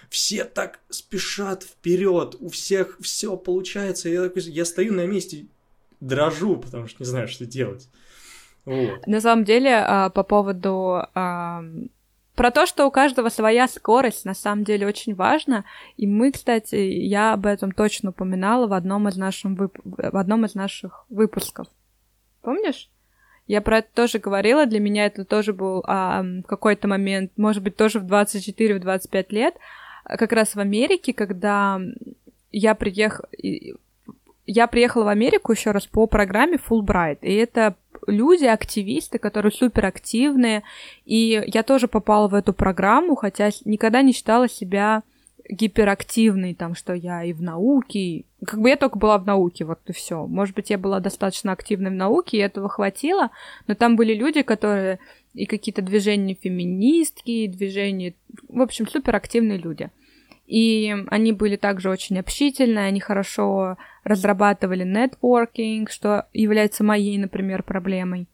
Все так спешат вперед, у всех все получается. Я, такой, я стою на месте, дрожу, потому что не знаю, что делать. Вот. На самом деле, а, по поводу про то, что у каждого своя скорость, на самом деле очень важно. И мы, кстати, я об этом точно упоминала в одном из, наших вып... в одном из наших выпусков. Помнишь? Я про это тоже говорила, для меня это тоже был а, какой-то момент, может быть, тоже в 24-25 лет, как раз в Америке, когда я приехала, я приехала в Америку еще раз по программе Fulbright, и это люди, активисты, которые суперактивные, и я тоже попала в эту программу, хотя никогда не считала себя гиперактивной, там, что я и в науке, и... как бы я только была в науке, вот и все. Может быть, я была достаточно активной в науке, и этого хватило, но там были люди, которые и какие-то движения феминистки, и движения, в общем, суперактивные люди. И они были также очень общительные, они хорошо разрабатывали нетворкинг, что является моей, например, проблемой.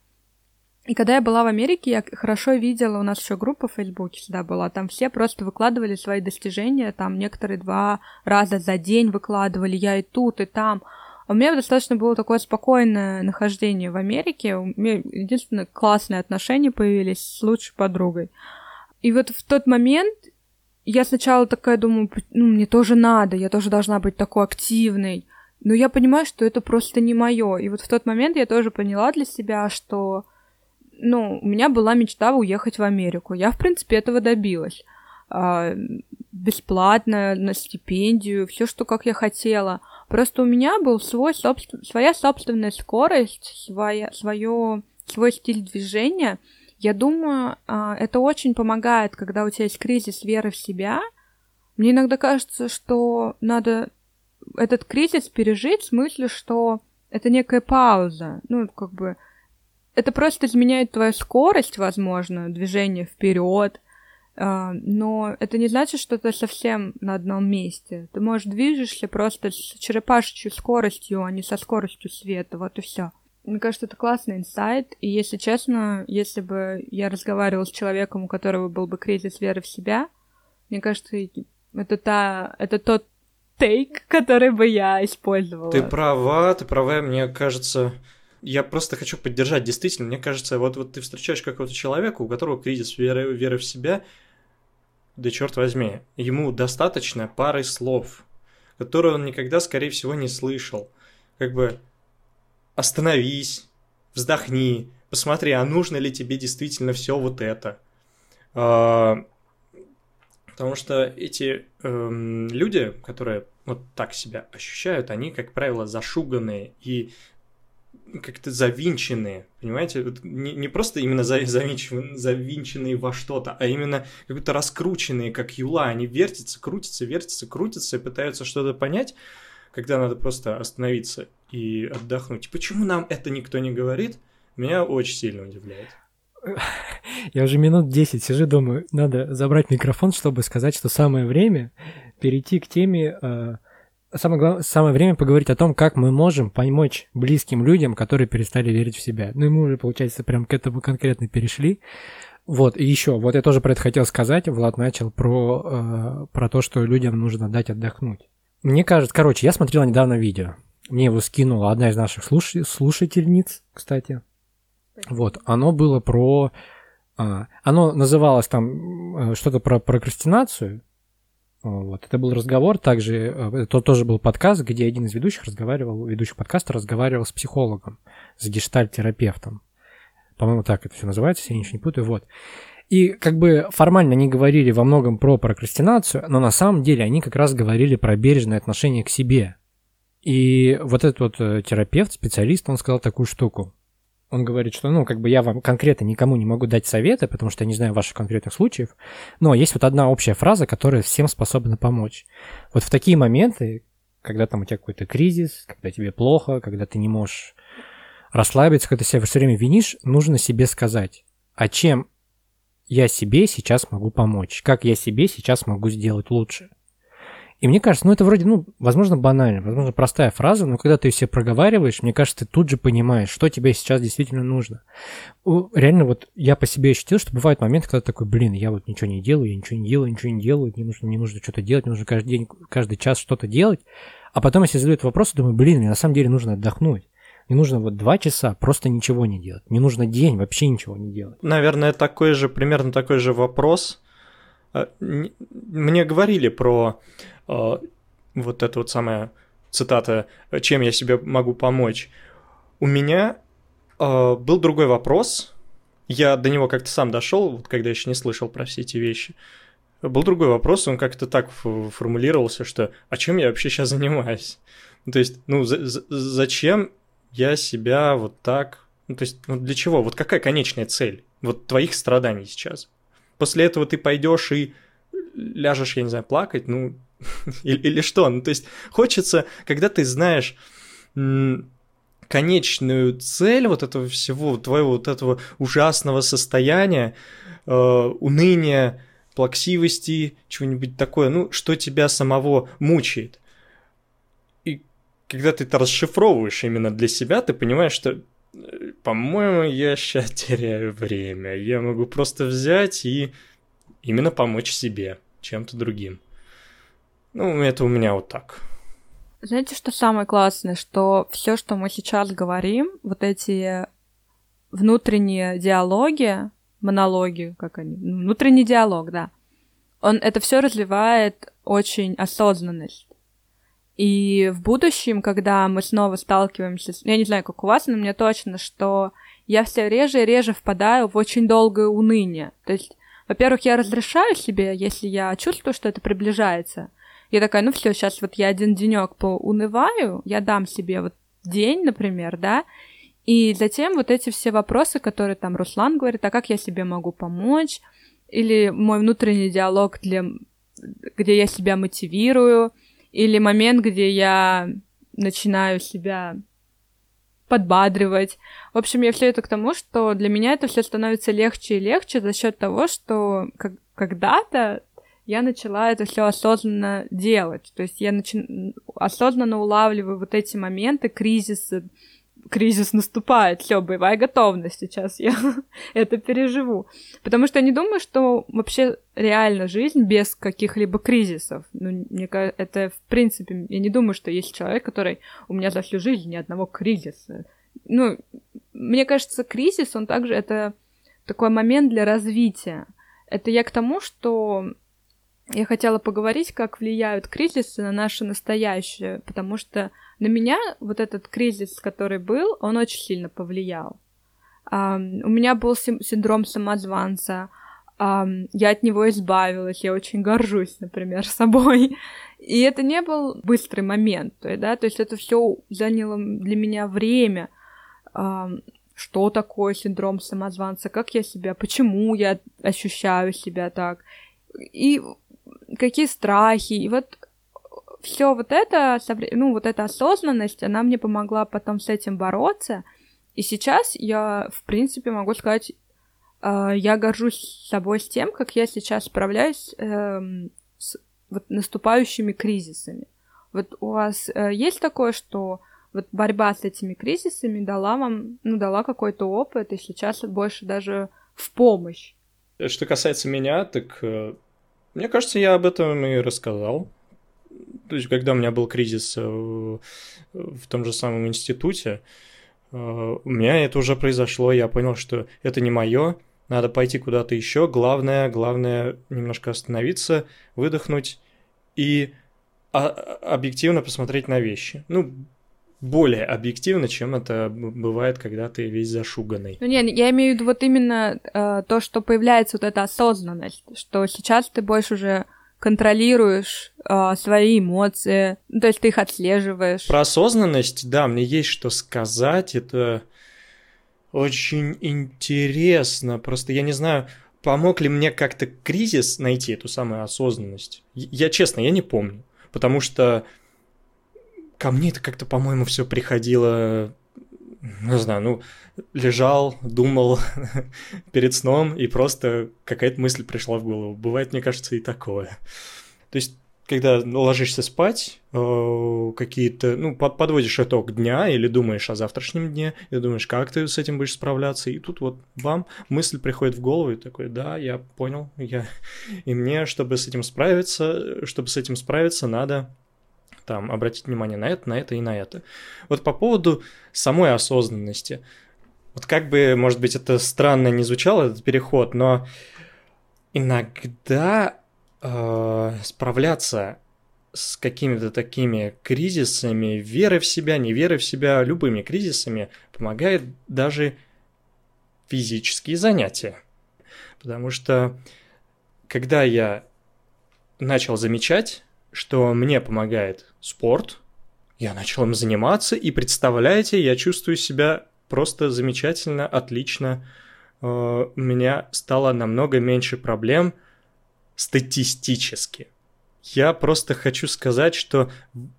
И когда я была в Америке, я хорошо видела, у нас еще группа в Фейсбуке всегда была, там все просто выкладывали свои достижения, там некоторые два раза за день выкладывали, я и тут, и там. А у меня достаточно было такое спокойное нахождение в Америке, у меня единственное классные отношения появились с лучшей подругой. И вот в тот момент я сначала такая думаю, ну, мне тоже надо, я тоже должна быть такой активной. Но я понимаю, что это просто не мое. И вот в тот момент я тоже поняла для себя, что, ну, у меня была мечта уехать в Америку. Я, в принципе, этого добилась. А, бесплатно, на стипендию, все, что как я хотела. Просто у меня был свой собствен... своя собственная скорость, своя, свое, свой стиль движения — я думаю, а, это очень помогает, когда у тебя есть кризис веры в себя. Мне иногда кажется, что надо этот кризис пережить в смысле, что это некая пауза. Ну, как бы это просто изменяет твою скорость, возможно, движение вперед, а, но это не значит, что ты совсем на одном месте. Ты, можешь движешься просто с черепашечью скоростью, а не со скоростью света, вот и все. Мне кажется, это классный инсайт, и если честно, если бы я разговаривала с человеком, у которого был бы кризис веры в себя, мне кажется, это, та, это тот тейк, который бы я использовала. Ты права, ты права, мне кажется, я просто хочу поддержать, действительно, мне кажется, вот, вот ты встречаешь какого-то человека, у которого кризис веры, веры в себя, да черт возьми, ему достаточно пары слов, которые он никогда, скорее всего, не слышал. Как бы остановись, вздохни, посмотри, а нужно ли тебе действительно все вот это. А, потому что эти эм, люди, которые вот так себя ощущают, они, как правило, зашуганные и как-то завинченные, понимаете? Вот не, не просто именно завинченные, завинченные во что-то, а именно как-то раскрученные, как юла. Они вертятся, крутятся, вертятся, крутятся и пытаются что-то понять, когда надо просто остановиться и отдохнуть. Почему нам это никто не говорит, меня очень сильно удивляет. Я уже минут 10 сижу, думаю, надо забрать микрофон, чтобы сказать, что самое время перейти к теме э, самое, главное, самое время поговорить о том, как мы можем помочь близким людям, которые перестали верить в себя. Ну и мы уже, получается, прям к этому конкретно перешли. Вот, и еще, вот я тоже про это хотел сказать. Влад начал про, э, про то, что людям нужно дать отдохнуть. Мне кажется, короче, я смотрел недавно видео. Мне его скинула одна из наших слуш... слушательниц, кстати. Вот, оно было про... А, оно называлось там э, что-то про прокрастинацию, вот. Это был разговор, также э, это тоже был подкаст, где один из ведущих разговаривал, ведущих подкаста разговаривал с психологом, с гештальт-терапевтом. По-моему, так это все называется, я ничего не путаю. Вот. И как бы формально они говорили во многом про прокрастинацию, но на самом деле они как раз говорили про бережное отношение к себе. И вот этот вот э, терапевт, специалист, он сказал такую штуку он говорит, что, ну, как бы я вам конкретно никому не могу дать советы, потому что я не знаю ваших конкретных случаев, но есть вот одна общая фраза, которая всем способна помочь. Вот в такие моменты, когда там у тебя какой-то кризис, когда тебе плохо, когда ты не можешь расслабиться, когда ты себя все время винишь, нужно себе сказать, а чем я себе сейчас могу помочь, как я себе сейчас могу сделать лучше. И мне кажется, ну это вроде, ну, возможно, банально, возможно, простая фраза, но когда ты все проговариваешь, мне кажется, ты тут же понимаешь, что тебе сейчас действительно нужно. Реально вот я по себе ощутил, что бывают моменты, когда такой, блин, я вот ничего не делаю, я ничего не делаю, ничего не делаю, мне нужно, мне нужно что-то делать, мне нужно каждый день, каждый час что-то делать. А потом, если задают вопрос, думаю, блин, мне на самом деле нужно отдохнуть. Мне нужно вот два часа просто ничего не делать. Мне нужно день вообще ничего не делать. Наверное, такой же, примерно такой же вопрос. А, мне говорили про а, вот эта вот самая цитата «Чем я себе могу помочь?» У меня э, был другой вопрос. Я до него как-то сам дошел, вот когда еще не слышал про все эти вещи. Был другой вопрос, он как-то так формулировался, что «А чем я вообще сейчас занимаюсь?» То есть, ну, за за зачем я себя вот так... Ну, то есть, ну, для чего? Вот какая конечная цель вот твоих страданий сейчас? После этого ты пойдешь и ляжешь, я не знаю, плакать, ну, или, или что? Ну, то есть хочется, когда ты знаешь конечную цель вот этого всего, твоего вот этого ужасного состояния, э, уныния, плаксивости, чего-нибудь такое, ну, что тебя самого мучает. Когда ты это расшифровываешь именно для себя, ты понимаешь, что э, по-моему, я сейчас теряю время. Я могу просто взять и именно помочь себе чем-то другим. Ну, это у меня вот так. Знаете, что самое классное, что все, что мы сейчас говорим, вот эти внутренние диалоги, монологи, как они, ну, внутренний диалог, да, он это все развивает очень осознанность. И в будущем, когда мы снова сталкиваемся с... Я не знаю, как у вас, но мне точно, что я все реже и реже впадаю в очень долгое уныние. То есть, во-первых, я разрешаю себе, если я чувствую, что это приближается, я такая, ну все, сейчас вот я один денек поунываю, я дам себе вот день, например, да, и затем вот эти все вопросы, которые там Руслан говорит, а как я себе могу помочь, или мой внутренний диалог, для, где я себя мотивирую, или момент, где я начинаю себя подбадривать. В общем, я все это к тому, что для меня это все становится легче и легче за счет того, что когда-то я начала это все осознанно делать. То есть я начи... осознанно улавливаю вот эти моменты кризиса. Кризис наступает, все, боевая готовность сейчас, я это переживу. Потому что я не думаю, что вообще реально жизнь без каких-либо кризисов. Ну, мне кажется, это в принципе, я не думаю, что есть человек, который у меня за всю жизнь ни одного кризиса. Ну, мне кажется, кризис, он также это такой момент для развития. Это я к тому, что я хотела поговорить, как влияют кризисы на наше настоящее, потому что на меня вот этот кризис, который был, он очень сильно повлиял. Um, у меня был синдром самозванца, um, я от него избавилась, я очень горжусь, например, собой. И это не был быстрый момент, да, то есть это все заняло для меня время. а, что такое синдром самозванца, как я себя, почему я ощущаю себя так, и какие страхи, и вот все вот это, ну, вот эта осознанность, она мне помогла потом с этим бороться, и сейчас я, в принципе, могу сказать, э, я горжусь собой с тем, как я сейчас справляюсь э, с вот наступающими кризисами. Вот у вас э, есть такое, что вот борьба с этими кризисами дала вам, ну, дала какой-то опыт, и сейчас больше даже в помощь? Что касается меня, так э, мне кажется, я об этом и рассказал. То есть, когда у меня был кризис э, в том же самом институте, э, у меня это уже произошло, я понял, что это не мое, надо пойти куда-то еще. Главное, главное немножко остановиться, выдохнуть и а, объективно посмотреть на вещи. Ну, более объективно, чем это бывает, когда ты весь зашуганный. Ну, нет, я имею в виду вот именно э, то, что появляется вот эта осознанность, что сейчас ты больше уже контролируешь э, свои эмоции, ну, то есть ты их отслеживаешь. Про осознанность, да, мне есть что сказать, это очень интересно, просто я не знаю, помог ли мне как-то кризис найти эту самую осознанность. Я честно, я не помню, потому что ко мне это как-то, по-моему, все приходило, не знаю, ну, лежал, думал перед сном, и просто какая-то мысль пришла в голову. Бывает, мне кажется, и такое. То есть, когда ложишься спать, э, какие-то, ну, подводишь итог дня или думаешь о завтрашнем дне, и думаешь, как ты с этим будешь справляться, и тут вот вам мысль приходит в голову, и такой, да, я понял, я... и мне, чтобы с этим справиться, чтобы с этим справиться, надо там обратить внимание на это, на это и на это. Вот по поводу самой осознанности. Вот как бы, может быть, это странно не звучало, этот переход, но иногда э, справляться с какими-то такими кризисами, веры в себя, не веры в себя, любыми кризисами помогает даже физические занятия. Потому что когда я начал замечать, что мне помогает спорт, я начал им заниматься, и представляете, я чувствую себя просто замечательно, отлично. Э, у меня стало намного меньше проблем статистически. Я просто хочу сказать, что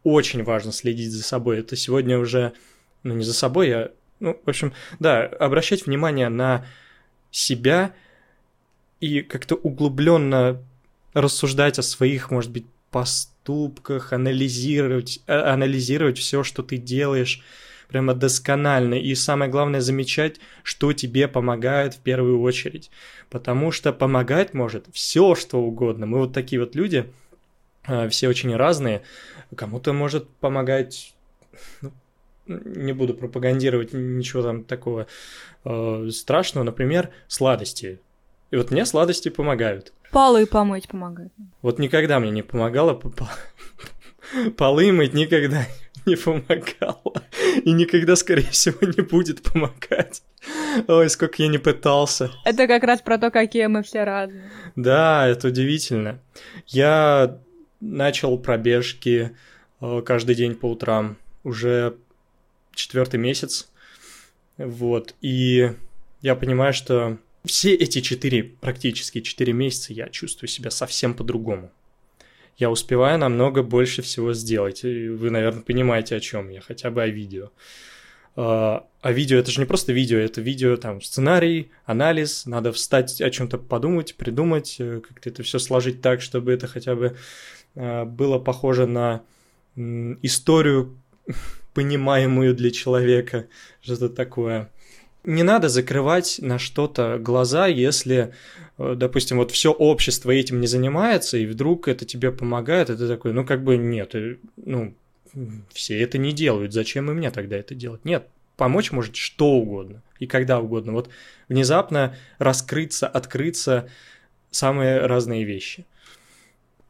очень важно следить за собой. Это сегодня уже, ну не за собой, я, ну, в общем, да, обращать внимание на себя и как-то углубленно рассуждать о своих, может быть, поступках, анализировать, э, анализировать все, что ты делаешь, прямо досконально. И самое главное, замечать, что тебе помогает в первую очередь. Потому что помогать может все, что угодно. Мы вот такие вот люди, э, все очень разные. Кому-то может помогать ну, не буду пропагандировать ничего там такого э, страшного, например, сладости. И вот мне сладости помогают. Полы помыть помогает. Вот никогда мне не помогало полы мыть никогда не помогало. И никогда, скорее всего, не будет помогать. Ой, сколько я не пытался. Это как раз про то, какие мы все разные. Да, это удивительно. Я начал пробежки э, каждый день по утрам. Уже четвертый месяц. Вот. И я понимаю, что все эти четыре, практически четыре месяца я чувствую себя совсем по-другому. Я успеваю намного больше всего сделать. Вы, наверное, понимаете, о чем я, хотя бы о видео. А, а видео это же не просто видео, это видео, там, сценарий, анализ, надо встать, о чем-то подумать, придумать, э, как-то это все сложить так, чтобы это хотя бы а, было похоже на историю, понимаемую для человека, что-то такое не надо закрывать на что-то глаза, если, э, допустим, вот все общество этим не занимается, и вдруг это тебе помогает, это такой, ну как бы нет, э, ну все это не делают, зачем и мне тогда это делать? Нет, помочь может что угодно и когда угодно. Вот внезапно раскрыться, открыться самые разные вещи.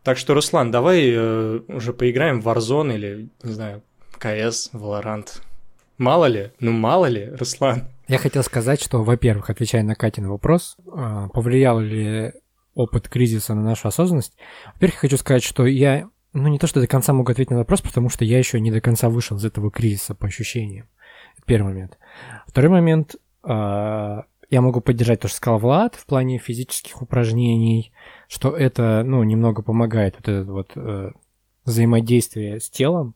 Так что, Руслан, давай э, уже поиграем в Warzone или, не знаю, КС, Valorant. Мало ли, ну мало ли, Руслан. Я хотел сказать, что, во-первых, отвечая на Катин вопрос, а, повлиял ли опыт кризиса на нашу осознанность, во-первых, я хочу сказать, что я, ну не то, что до конца могу ответить на вопрос, потому что я еще не до конца вышел из этого кризиса по ощущениям. Первый момент. Второй момент, а, я могу поддержать то, что сказал Влад в плане физических упражнений, что это, ну, немного помогает вот это вот э, взаимодействие с телом,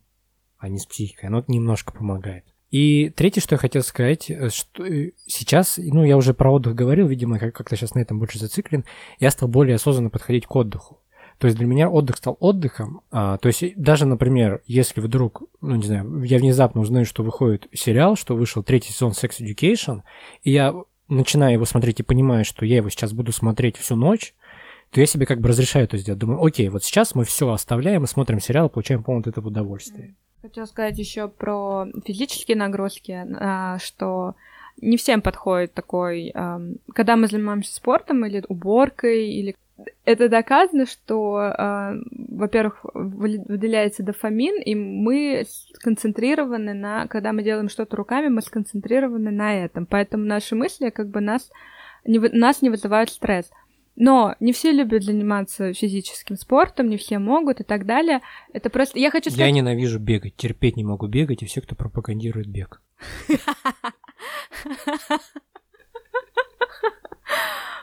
а не с психикой, оно немножко помогает. И третье, что я хотел сказать, э, что э, сейчас, ну, я уже про отдых говорил, видимо, как-то сейчас на этом больше зациклен, я стал более осознанно подходить к отдыху. То есть для меня отдых стал отдыхом. А, то есть даже, например, если вдруг, ну не знаю, я внезапно узнаю, что выходит сериал, что вышел третий сезон Sex Education, и я начинаю его смотреть и понимаю, что я его сейчас буду смотреть всю ночь, то я себе как бы разрешаю это сделать. Думаю, окей, вот сейчас мы все оставляем и смотрим сериал, получаем полное этого удовольствие. Хотела сказать еще про физические нагрузки, а, что не всем подходит такой, когда мы занимаемся спортом или уборкой, или это доказано, что, э, во-первых, выделяется дофамин, и мы сконцентрированы на, когда мы делаем что-то руками, мы сконцентрированы на этом, поэтому наши мысли как бы нас не, нас не вызывают стресс. Но не все любят заниматься физическим спортом, не все могут и так далее. Это просто... Я хочу сказать... Я ненавижу бегать, терпеть не могу бегать, и все, кто пропагандирует бег.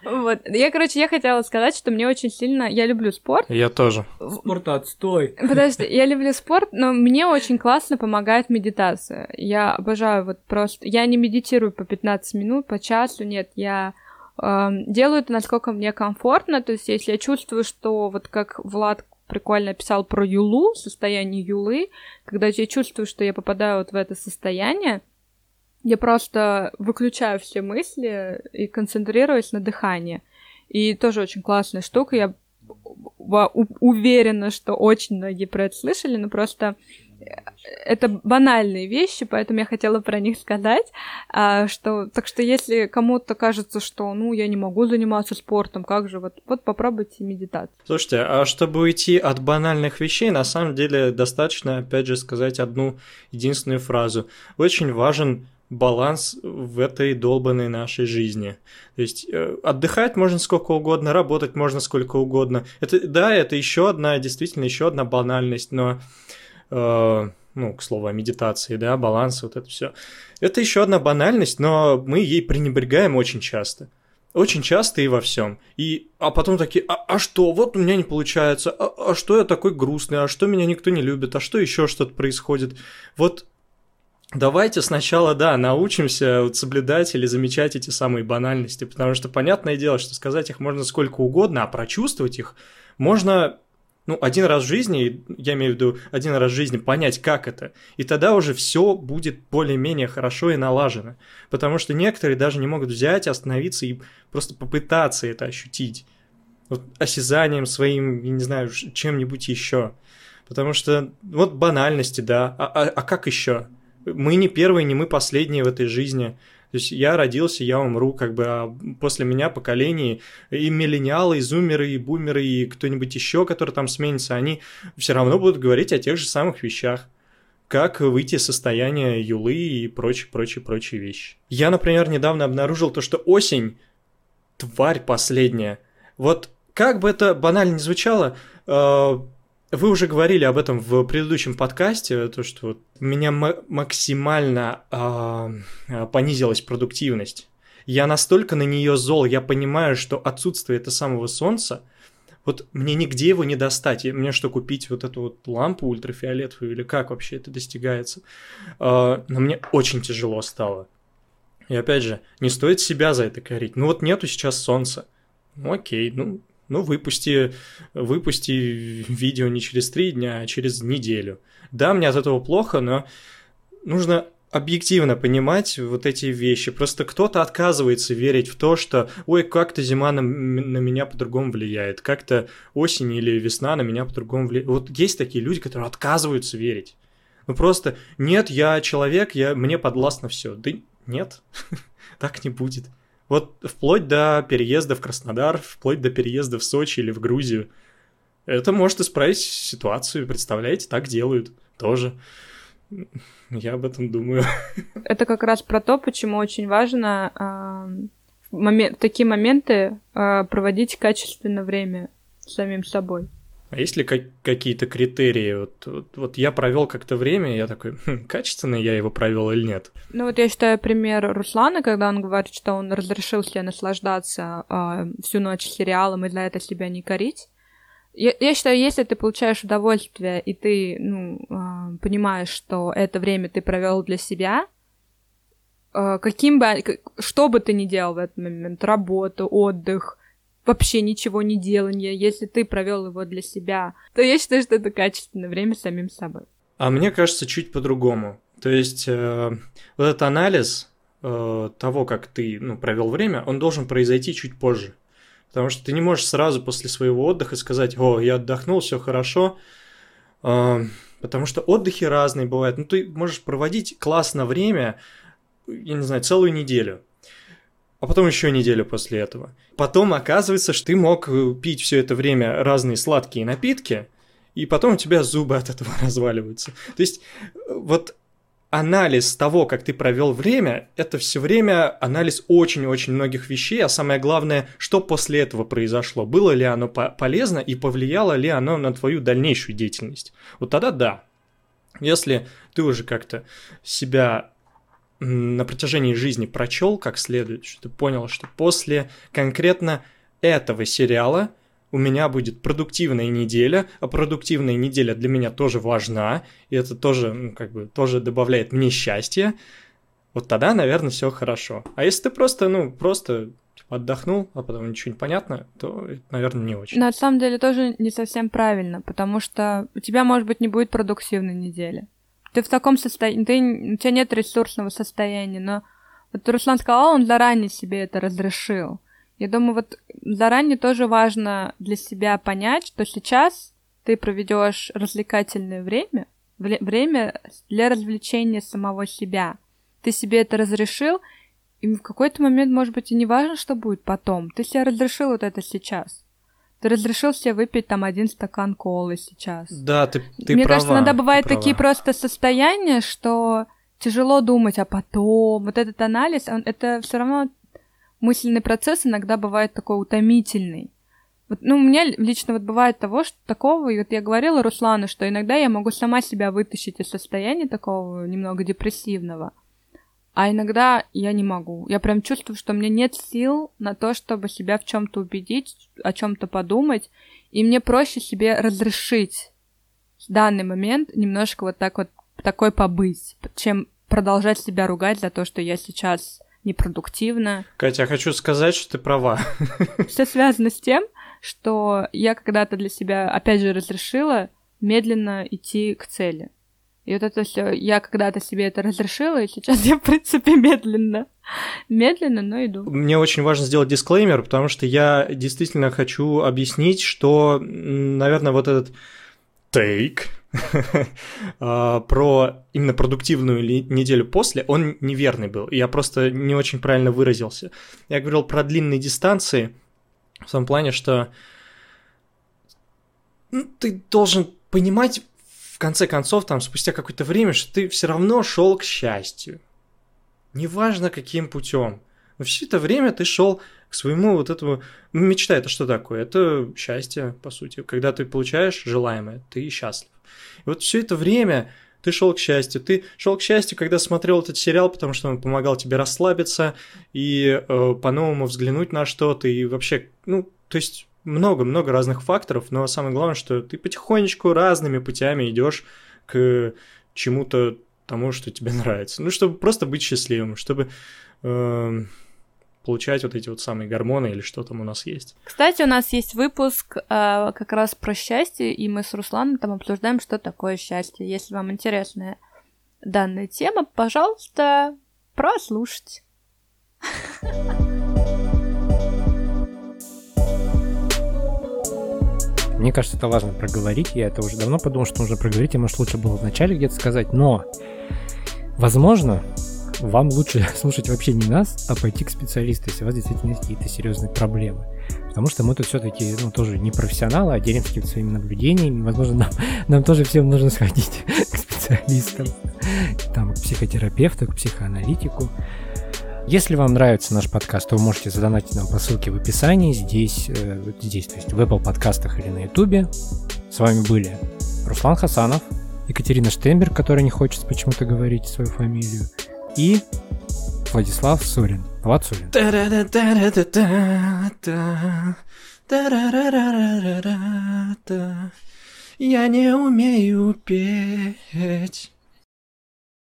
Вот. Я, короче, я хотела сказать, что мне очень сильно... Я люблю спорт. Я тоже. Спорт отстой. Подожди, я люблю спорт, но мне очень классно помогает медитация. Я обожаю вот просто... Я не медитирую по 15 минут, по часу, нет, я делаю это, насколько мне комфортно, то есть если я чувствую, что вот как Влад прикольно писал про юлу, состояние юлы, когда я чувствую, что я попадаю вот в это состояние, я просто выключаю все мысли и концентрируюсь на дыхании. И тоже очень классная штука. Я уверена, что очень многие про это слышали, но просто это банальные вещи, поэтому я хотела про них сказать, а, что так что если кому-то кажется, что ну я не могу заниматься спортом, как же вот вот попробуйте медитацию. Слушайте, а чтобы уйти от банальных вещей, на самом деле достаточно опять же сказать одну единственную фразу. Очень важен баланс в этой долбанной нашей жизни. То есть э, отдыхать можно сколько угодно, работать можно сколько угодно. Это, да, это еще одна, действительно, еще одна банальность, но, э, ну, к слову о медитации, да, баланс, вот это все. Это еще одна банальность, но мы ей пренебрегаем очень часто. Очень часто и во всем. И, а потом такие, а, а что, вот у меня не получается, а, а что я такой грустный, а что меня никто не любит, а что еще что-то происходит. Вот Давайте сначала, да, научимся вот соблюдать или замечать эти самые банальности, потому что понятное дело, что сказать их можно сколько угодно, а прочувствовать их можно, ну, один раз в жизни, я имею в виду один раз в жизни, понять, как это, и тогда уже все будет более-менее хорошо и налажено, потому что некоторые даже не могут взять, остановиться и просто попытаться это ощутить, вот осязанием своим, я не знаю, чем-нибудь еще, потому что вот банальности, да, а, а, а как еще? мы не первые, не мы последние в этой жизни. То есть я родился, я умру, как бы, а после меня поколение и миллениалы, и зумеры, и бумеры, и кто-нибудь еще, который там сменится, они все равно будут говорить о тех же самых вещах. Как выйти из состояния юлы и прочие, прочие, прочие вещи. Я, например, недавно обнаружил то, что осень – тварь последняя. Вот как бы это банально не звучало, э, вы уже говорили об этом в предыдущем подкасте, то, что вот меня максимально э, понизилась продуктивность. Я настолько на нее зол, я понимаю, что отсутствие этого самого солнца, вот мне нигде его не достать. И мне что, купить вот эту вот лампу ультрафиолетовую или как вообще это достигается? Э, но мне очень тяжело стало. И опять же, не стоит себя за это корить. Ну вот нету сейчас солнца. Ну окей, ну ну, выпусти, выпусти видео не через три дня, а через неделю. Да, мне от этого плохо, но нужно объективно понимать вот эти вещи. Просто кто-то отказывается верить в то, что ой, как-то зима на, на меня по-другому влияет, как-то осень или весна на меня по-другому влияет. Вот есть такие люди, которые отказываются верить. Ну просто нет, я человек, я, мне подвластно все. Да нет, так не будет. Вот вплоть до переезда в Краснодар, вплоть до переезда в Сочи или в Грузию. Это может исправить ситуацию, представляете, так делают тоже. Я об этом думаю. Это как раз про то, почему очень важно э, в, момент, в такие моменты э, проводить качественно время самим собой. А есть ли как- какие-то критерии? Вот, вот, вот я провел как-то время, я такой, хм, качественно я его провел или нет? Ну вот я считаю пример Руслана, когда он говорит, что он разрешил себе наслаждаться э, всю ночь сериалом и за это себя не корить. Я, я считаю, если ты получаешь удовольствие и ты ну, э, понимаешь, что это время ты провел для себя, э, каким бы, что бы ты ни делал в этот момент, работу, отдых, вообще ничего не делания, если ты провел его для себя, то я считаю, что это качественное время с самим собой. А мне кажется, чуть по-другому. То есть э, вот этот анализ э, того, как ты ну, провел время, он должен произойти чуть позже. Потому что ты не можешь сразу после своего отдыха сказать, о, я отдохнул, все хорошо. Э, потому что отдыхи разные бывают. Ну, ты можешь проводить классно время, я не знаю, целую неделю а потом еще неделю после этого. Потом оказывается, что ты мог э, пить все это время разные сладкие напитки, и потом у тебя зубы от этого разваливаются. То есть э, вот анализ того, как ты провел время, это все время анализ очень-очень многих вещей, а самое главное, что после этого произошло. Было ли оно по полезно и повлияло ли оно на твою дальнейшую деятельность. Вот тогда да. Если ты уже как-то себя на протяжении жизни прочел как следует, что ты понял, что после конкретно этого сериала у меня будет продуктивная неделя, а продуктивная неделя для меня тоже важна, и это тоже, ну, как бы, тоже добавляет мне счастья, вот тогда, наверное, все хорошо. А если ты просто, ну, просто типа, отдохнул, а потом ничего не понятно, то, это, наверное, не очень. На самом деле тоже не совсем правильно, потому что у тебя, может быть, не будет продуктивной недели ты в таком состоянии, ты, у тебя нет ресурсного состояния, но вот Руслан сказал, он заранее себе это разрешил. Я думаю, вот заранее тоже важно для себя понять, что сейчас ты проведешь развлекательное время, время для развлечения самого себя. Ты себе это разрешил, и в какой-то момент, может быть, и не важно, что будет потом. Ты себе разрешил вот это сейчас. Ты разрешил себе выпить там один стакан колы сейчас. Да, ты, ты Мне права, кажется, иногда бывают такие просто состояния, что тяжело думать, а потом вот этот анализ, он, это все равно мысленный процесс иногда бывает такой утомительный. Вот, ну, у меня лично вот бывает того, что такого, и вот я говорила Руслану, что иногда я могу сама себя вытащить из состояния такого немного депрессивного. А иногда я не могу. Я прям чувствую, что у меня нет сил на то, чтобы себя в чем-то убедить, о чем-то подумать. И мне проще себе разрешить в данный момент немножко вот так вот такой побыть, чем продолжать себя ругать за то, что я сейчас непродуктивна. Катя, я хочу сказать, что ты права. Все связано с тем, что я когда-то для себя, опять же, разрешила медленно идти к цели. И вот это все, я когда-то себе это разрешила, и сейчас я, в принципе, медленно, медленно, но иду. Мне очень важно сделать дисклеймер, потому что я действительно хочу объяснить, что, наверное, вот этот тейк а, про именно продуктивную неделю после, он неверный был. Я просто не очень правильно выразился. Я говорил про длинные дистанции, в том плане, что ну, ты должен понимать в конце концов, там, спустя какое-то время, что ты все равно шел к счастью. Неважно, каким путем. Но все это время ты шел к своему вот этому... Ну, мечта это что такое? Это счастье, по сути. Когда ты получаешь желаемое, ты счастлив. И вот все это время ты шел к счастью. Ты шел к счастью, когда смотрел этот сериал, потому что он помогал тебе расслабиться и э, по-новому взглянуть на что-то. И вообще, ну, то есть много-много разных факторов, но самое главное, что ты потихонечку разными путями идешь к чему-то тому, что тебе нравится. Ну, чтобы просто быть счастливым, чтобы э, получать вот эти вот самые гормоны или что там у нас есть. Кстати, у нас есть выпуск э, как раз про счастье, и мы с Русланом там обсуждаем, что такое счастье. Если вам интересная данная тема, пожалуйста, прослушайте. Мне кажется, это важно проговорить. Я это уже давно подумал, что нужно проговорить, и может лучше было вначале где-то сказать. Но, возможно, вам лучше слушать вообще не нас, а пойти к специалисту, если у вас действительно есть какие-то серьезные проблемы. Потому что мы тут все-таки ну, тоже не профессионалы, а делимся какими-то своими наблюдениями. Возможно, нам, нам тоже всем нужно сходить к специалистам, там, к психотерапевту, к психоаналитику. Если вам нравится наш подкаст, то вы можете задонатить нам по ссылке в описании, здесь, э, здесь, то есть в Apple подкастах или на YouTube. С вами были Руслан Хасанов, Екатерина Штемберг, которая не хочет почему-то говорить свою фамилию, и Владислав Сурин. Влад Сурин. Я не умею петь.